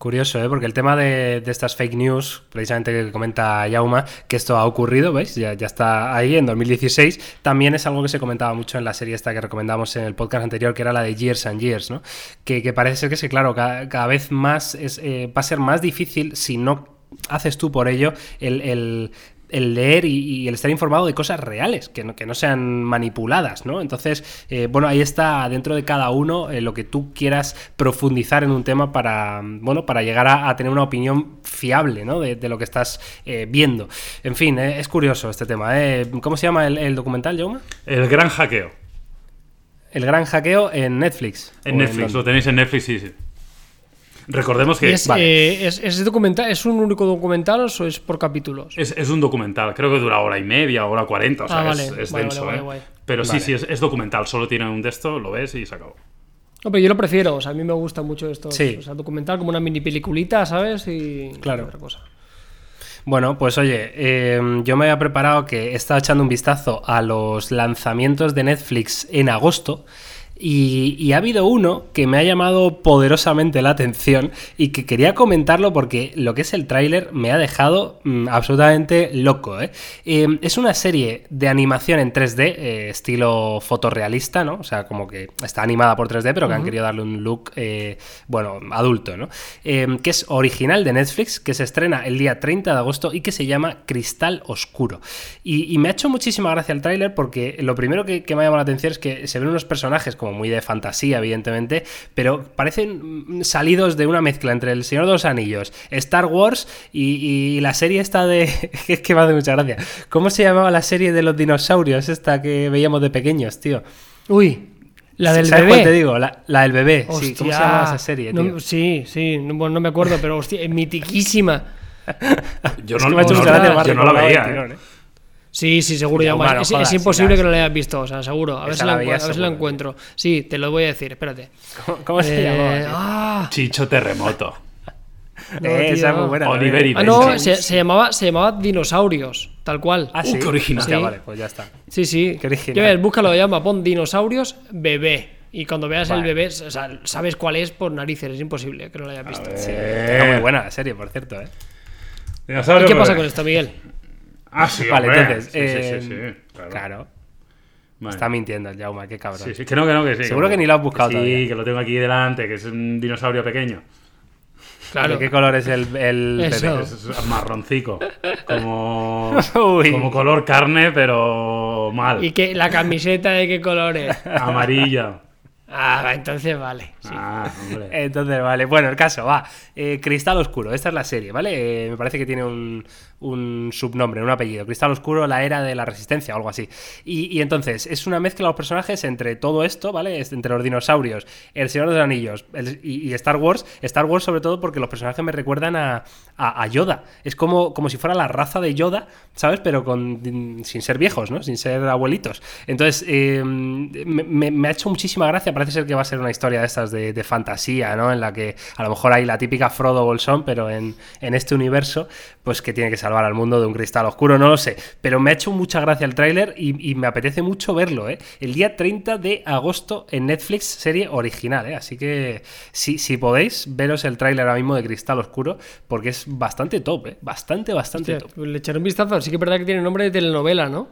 Curioso, ¿eh? porque el tema de, estas fake news, precisamente que comenta Yauma, que esto ha ocurrido, ¿veis? Ya, ya está ahí en 2016, también es algo que se comentaba mucho en la serie esta que recomendamos en el podcast anterior, que era la de Years and Years, ¿no? Que, parece ser que, es, claro, cada, vez más es, eh, va a ser más difícil si no haces tú por ello el el leer y, el estar informado de cosas reales, que no, que no sean manipuladas, ¿no? Entonces, eh, bueno, ahí está dentro de cada uno eh, lo que tú quieras profundizar en un tema para, bueno, para llegar a, tener una opinión fiable, ¿no? De, lo que estás eh, viendo. En fin, es curioso este tema. ¿Cómo se llama el, documental, Jaume? El Gran Hackeo. El Gran Hackeo en Netflix. En Netflix, lo tenéis en Netflix, sí, sí. Recordemos que. Es, eh, es, documental, ¿Es un único documental o es por capítulos? Es, un documental, creo que dura hora y media, hora cuarenta, o sea, ah, es, denso, ¿eh? Pero sí, sí, es, documental, solo tiene un texto, lo ves y se acabó. No, pero yo lo prefiero, o sea, a mí me gusta mucho esto. Sí. O sea, documental como una mini peliculita, ¿sabes? Y claro. otra cosa. Bueno, pues oye, em, yo me había preparado que he estado echando un vistazo a los lanzamientos de Netflix en agosto y, ha habido uno que me ha llamado poderosamente la atención y que quería comentarlo porque lo que es el tráiler me ha dejado mm, absolutamente loco. ¿eh? Em, es una serie de animación en 3D, eh, estilo fotorrealista, ¿no? O sea, como que está animada por 3D, pero que han querido darle un look, eh, bueno, adulto, ¿no? Em, que es original de Netflix, que se estrena el día 30 de agosto y que se llama Cristal Oscuro. Y, me ha hecho muchísima gracia el tráiler porque lo primero que, que me ha llamado la atención es que se ven unos personajes como muy de fantasía, evidentemente, pero parecen salidos de una mezcla entre El Señor de los Anillos, Star Wars y, la serie esta de... *laughs* es que me hace mucha gracia. ¿Cómo se llamaba la serie de los dinosaurios, esta que veíamos de pequeños, tío? Uy, la del ¿Sabes bebé. Cuál te digo? La, del bebé. sí, ¿Cómo se llamaba esa serie? Tío? sí, sí, no, no me acuerdo, pero hostia, es mitiquísima. yo no, no, yo no la veía. ¿eh? Sí, sí, seguro. ya es, imposible que no lo hayas visto, o sea, seguro. A ver, si, lo, encuentro. Sí, te lo voy a decir, espérate. ¿Cómo, se eh, llama? Ah. Chicho Terremoto. Eh, esa es muy buena. Oliver y ah, no, se, llamaba, se llamaba Dinosaurios, tal cual. Ah, sí. qué original. vale, pues ya está. Sí, sí. Qué original. Ves, búscalo, llama, pon Dinosaurios bebé. Y cuando veas el bebé, o sea, sabes cuál es por narices, es imposible que no lo hayas visto. Sí, está muy buena la serie, por cierto, ¿eh? ¿Y qué pasa con esto, Miguel? Ah, sí, vale, entonces. Sí, sí, sí, eh, claro. Está mintiendo el Jauma, qué cabrón. Sí, sí, que no, que no, que sí. Seguro que, ni lo has buscado Sí, que lo tengo aquí delante, que es un dinosaurio pequeño. Claro. ¿De qué color es el, el Es, marroncico. Como, *laughs* como color carne, pero mal. ¿Y que la camiseta de qué color es? Amarilla. Ah, entonces vale. Ah, entonces vale. Bueno, el caso, va. Eh, Cristal Oscuro, esta es la serie, ¿vale? Eh, me parece que tiene un, un, subnombre, un apellido. Cristal Oscuro, la era de la resistencia o algo así. Y, entonces, es una mezcla de los personajes entre todo esto, ¿vale? Entre los dinosaurios, El Señor de los Anillos y, Star Wars. Star Wars, sobre todo, porque los personajes me recuerdan a, a, Yoda. Es como, como si fuera la raza de Yoda, ¿sabes? Pero con, sin ser viejos, ¿no? Sin ser abuelitos. Entonces, eh, me, ha hecho muchísima gracia parece ser que va a ser una historia de estas de, fantasía, ¿no? En la que a lo mejor hay la típica Frodo Bolsón, pero en, este universo, pues que tiene que salvar al mundo de un cristal oscuro, no lo sé. Pero me ha hecho mucha gracia el tráiler y, me apetece mucho verlo, ¿eh? El día 30 de agosto en Netflix, serie original, ¿eh? Así que si, si podéis, veros el tráiler ahora mismo de Cristal Oscuro, porque es bastante top, ¿eh? Bastante, bastante top. Le echaré un vistazo, sí que es verdad que tiene nombre de telenovela, ¿no?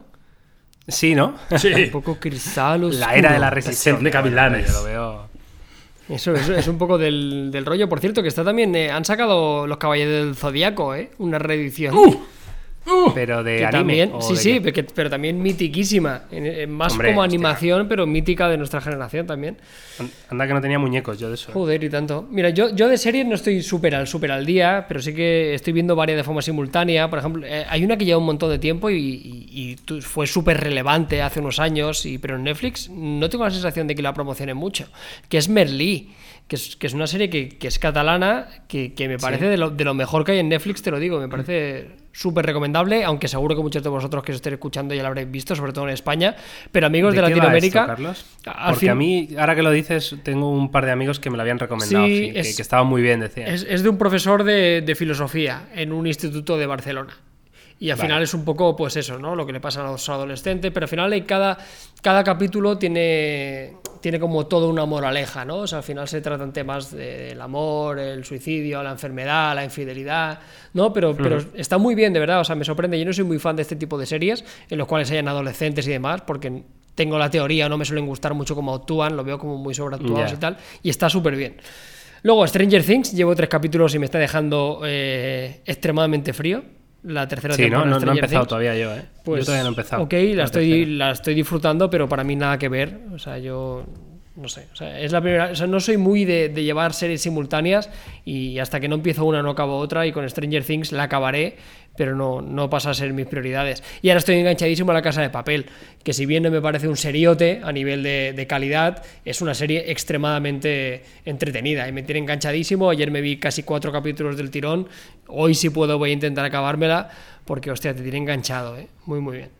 Sí, ¿no? *laughs* Sí. un poco cristal La era de la resistencia. De Cavilanes. lo veo. Eso, es un poco del, rollo. Por cierto, que está también. Eh, han sacado los Caballeros del Zodíaco, ¿eh? Una reedición. ¡Uh! Uh. pero de anime. También, sí, sí, pero, también mitiquísima. más como animación, pero mítica de nuestra generación también. Anda que no tenía muñecos yo de eso. ¿eh? Joder, y tanto. Mira, yo, yo de series no estoy súper al, super al día, pero sí que estoy viendo varias de forma simultánea. Por ejemplo, eh, hay una que lleva un montón de tiempo y, fue súper relevante hace unos años, y, pero en Netflix no tengo la sensación de que la promocione mucho, que es Merlí que es, una serie que, es catalana, que, me parece de, lo, de, lo, mejor que hay en Netflix, te lo digo, me parece súper recomendable, aunque seguro que muchos de vosotros que os estéis escuchando ya lo habréis visto, sobre todo en España. Pero amigos de, Latinoamérica... Carlos? Porque a mí, ahora que lo dices, tengo un par de amigos que me lo habían recomendado, que, que, estaba muy bien, decía. Es, de un profesor de, de filosofía en un instituto de Barcelona. Y al final es un poco, pues eso, ¿no? Lo que le pasa a los adolescentes, pero al final cada, cada capítulo tiene, tiene como toda una moraleja, ¿no? O sea, al final se tratan temas del amor, el suicidio, la enfermedad, la infidelidad, ¿no? Pero, pero está muy bien, de verdad, o sea, me sorprende. Yo no soy muy fan de este tipo de series en los cuales hayan adolescentes y demás, porque tengo la teoría, no me suelen gustar mucho cómo actúan, lo veo como muy sobreactuados y tal, y está súper bien. Luego, Stranger Things, llevo tres capítulos y me está dejando eh, extremadamente frío la tercera sí, temporada. No, no, no he empezado todavía yo, ¿eh? Pues, yo todavía no he empezado. Ok, la, estoy, la estoy disfrutando, pero para mí nada que ver. O sea, yo no sé, o sea, es la primera, o sea, no soy muy de, llevar series simultáneas y hasta que no empiezo una no acabo otra y con Stranger Things la acabaré, pero no, no pasa a ser mis prioridades. Y ahora estoy enganchadísimo a La Casa de Papel, que si bien no me parece un seriote a nivel de, de calidad, es una serie extremadamente entretenida y me tiene enganchadísimo. Ayer me vi casi cuatro capítulos del tirón, hoy si puedo voy a intentar acabármela porque, hostia, te tiene enganchado, ¿eh? muy muy bien.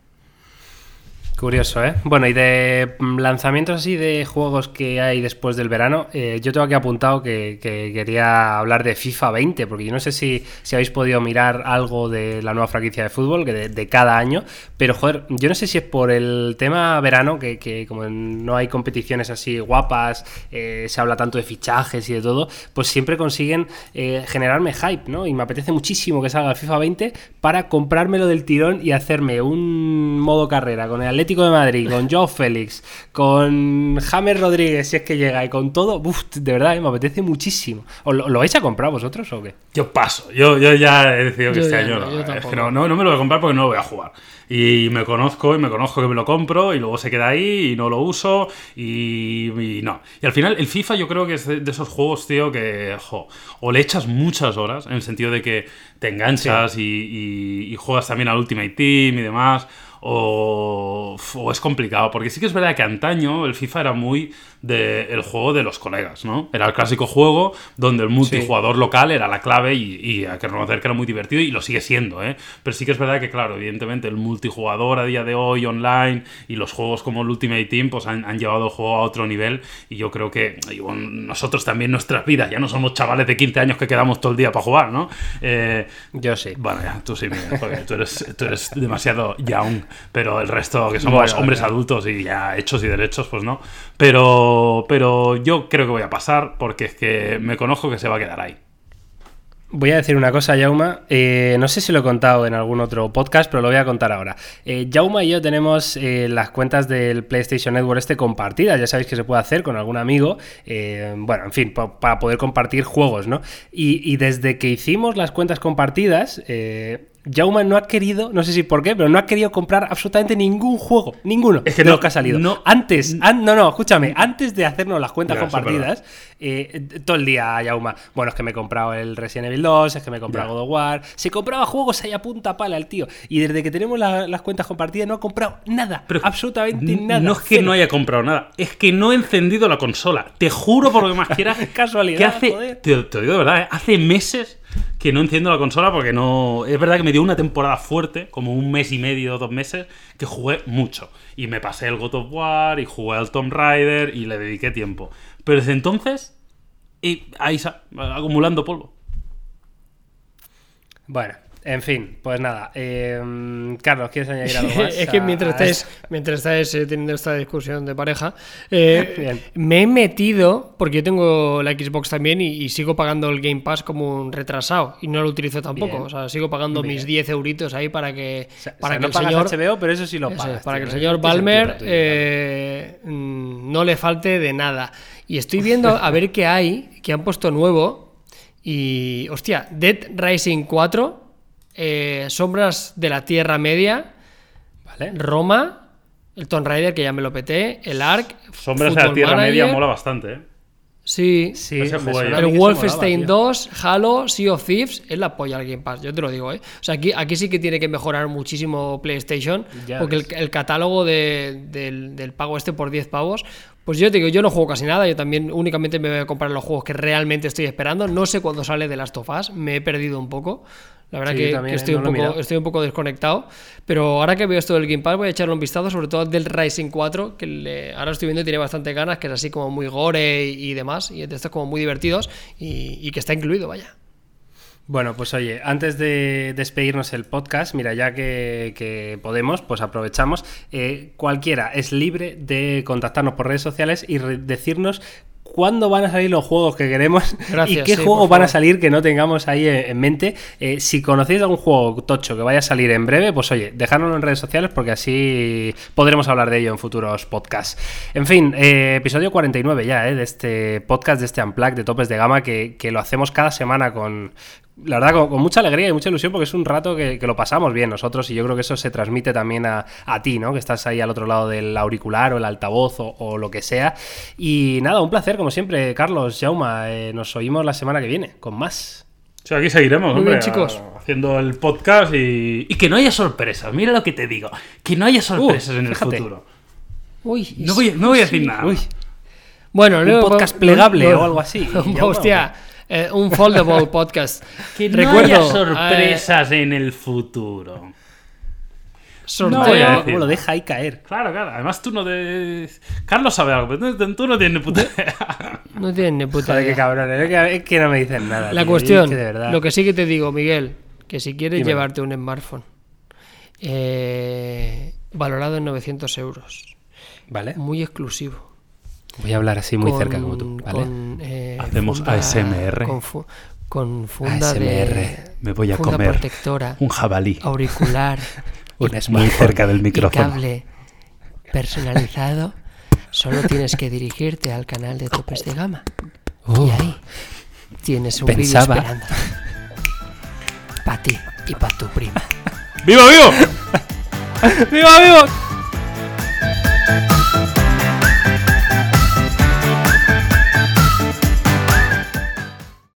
Curioso, ¿eh? Bueno, y de lanzamientos así de juegos que hay después del verano, eh, yo tengo aquí apuntado que, que, quería hablar de FIFA 20, porque yo no sé si, si, habéis podido mirar algo de la nueva franquicia de fútbol, que de, cada año, pero joder, yo no sé si es por el tema verano, que, que como no hay competiciones así guapas, eh, se habla tanto de fichajes y de todo, pues siempre consiguen eh, generarme hype, ¿no? Y me apetece muchísimo que salga FIFA 20 para comprármelo del tirón y hacerme un modo carrera con el Atlético de Madrid, con Joe Félix, con James Rodríguez, si es que llega, y con todo, uf, de verdad, eh, me apetece muchísimo. ¿O lo, lo, vais a comprar vosotros o qué? Yo paso, yo, yo ya he decidido que Yo este año no, no, es que no, no, no me lo voy a comprar porque no lo voy a jugar. Y me conozco, y me conozco que me lo compro, y luego se queda ahí, y no lo uso, y, y no. Y al final, el FIFA yo creo que es de, de esos juegos, tío, que, jo, o le echas muchas horas, en el sentido de que te enganchas y, y- y juegas también al Ultimate Team y demás, o, o es complicado, porque sí que es verdad que antaño el FIFA era muy del juego de los colegas, ¿no? Era el clásico juego donde el multijugador local era la clave y, y hay que reconocer que era muy divertido y lo sigue siendo, ¿eh? Pero sí que es verdad que, claro, evidentemente el multijugador a día de hoy online y los juegos como el Ultimate Team pues han, han llevado el juego a otro nivel y yo creo que digo, nosotros también nuestras vidas, ya no somos chavales de 15 años que quedamos todo el día para jugar, ¿no? Eh, Yo sí. bueno, ya, tú sí, Miguel, porque tú eres, tú eres demasiado young, pero el resto, que somos Bueno, hombres adultos y ya hechos y derechos, pues no. Pero, pero yo creo que voy a pasar porque es que me conozco que se va a quedar ahí. Voy a decir una cosa, Jauma. Eh, no sé si lo he contado en algún otro podcast, pero lo voy a contar ahora. Eh, Jauma y yo tenemos eh, las cuentas del PlayStation Network este compartidas. Ya sabéis que se puede hacer con algún amigo. eh, bueno, en fin, pa- para poder compartir juegos, ¿no? Y, y desde que hicimos las cuentas compartidas, Jauma no ha querido, no sé si por qué, pero no ha querido comprar absolutamente ningún juego. Ninguno Es que de no- los que ha salido. no- antes, an- no, no, escúchame. Antes de hacernos las cuentas Ya, compartidas, eh, todo el día, Yauma. Bueno, es que me he comprado el Resident Evil 2, es que me he comprado Ya. God of War. Se compraba juegos ahí a punta pala el tío. Y desde que tenemos la- las cuentas compartidas no ha comprado nada. Pero absolutamente nada. No es que Cero. no haya comprado nada, es que no he encendido la consola. Te juro por lo que más *laughs* quieras. Casualidad, que hace, joder. te, te digo de verdad, ¿eh? hace meses que no enciendo la consola porque no. Es verdad que me dio una temporada fuerte, como un mes y medio, dos meses, que jugué mucho. Y me pasé el God of War y jugué al Tomb Raider y le dediqué tiempo. Pero desde entonces, y ahí está, acumulando polvo. Bueno, en fin, pues nada. eh, Carlos, ¿quieres añadir algo *laughs* más? es que mientras estáis, mientras estáis eh, teniendo esta discusión de pareja, eh, *laughs* me he metido, porque yo tengo la Xbox también y, y sigo pagando el Game Pass como un retrasado y no lo utilizo tampoco. Bien. O sea, sigo pagando mis 10 euritos ahí para que, O sea, para o sea, que no el pagas señor... HBO, pero eso sí lo es, pagas. para que el señor ¿Qué sentido Balmer mm, no le falte de nada. Y estoy viendo a ver qué hay, que han puesto nuevo. Y, hostia, Dead Rising 4, eh, Sombras de la Tierra Media, ¿Vale? Roma, el Tomb Raider, que ya me lo peté, el Ark, Sombras de la Tierra Media mola bastante, ¿eh? Sí, Sí, el Wolfenstein molaba, tío. 2, Halo, Sea of Thieves, es la polla al Game Pass, yo te lo digo, ¿eh? O sea, aquí, aquí sí que tiene que mejorar muchísimo PlayStation, Ya porque el, catálogo de- del, del pago este por 10 pavos, pues yo te digo, yo no juego casi nada, yo también únicamente me voy a comprar los juegos que realmente estoy esperando, no sé cuándo sale de Last of Us, me he perdido un poco. La verdad Sí, que, también, que estoy, no un poco, mirado. estoy un poco desconectado, pero ahora que veo esto del Game Pass voy a echarle un vistazo, sobre todo del Rising 4, que le- ahora estoy viendo y tiene bastante ganas, que es así como muy gore y, y demás, y de estos como muy divertidos, y, y que está incluido, vaya. Bueno, pues oye, antes de despedirnos el podcast, mira, ya que, que podemos, pues aprovechamos. Eh, cualquiera es libre de contactarnos por redes sociales y decirnos cuándo van a salir los juegos que queremos *laughs* Gracias, y qué sí, juegos van a salir que no tengamos ahí en, en mente. Eh, si conocéis algún juego tocho que vaya a salir en breve, pues oye, dejárnoslo en redes sociales porque así podremos hablar de ello en futuros podcasts. En fin, eh, episodio 49 ya, eh, de este podcast, de este Unplugged de topes de gama que, que lo hacemos cada semana con la verdad, con, mucha alegría y mucha ilusión porque es un rato que, lo pasamos bien nosotros y yo creo que eso se transmite también a, ti, ¿no? Que estás ahí al otro lado del auricular o el altavoz o, lo que sea. Y nada, un placer, como siempre, Carlos, Jauma. Eh, nos oímos la semana que viene con más. Sí, aquí seguiremos, hombre, chicos. haciendo el podcast y... y, que no haya sorpresas. Mira lo que te digo, que no haya sorpresas uh, en el futuro. Uy, no voy, no voy a decir nada. Bueno, un podcast plegable o algo así. *laughs* Hostia. Eh, un foldable *laughs* podcast. Que no Recuerdo, haya sorpresas en el futuro. Sorteo. No lo deja ahí caer. Claro, claro. Además, tú no de. Carlos sabe algo, pero tú no tienes ni puta idea. *laughs* No tienes ni puta idea. qué cabrón. Es que, no me dicen nada. La cuestión, lo que sí que te digo, Miguel, que si quieres llevarte un smartphone eh, valorado en 900 euros, ¿vale? Muy exclusivo Voy a hablar así muy cerca como tú, ¿vale? Eh, Hacemos ASMR. Con, funda De, Me voy a comer protectora, un jabalí. Auricular. *laughs* muy cerca del micrófono. Y cable personalizado. Solo tienes que dirigirte al canal de Topes de Gama. y ahí tienes un vídeo esperando. Para ti y para tu prima. ¡Viva, vivo! ¡Viva, *laughs* vivo!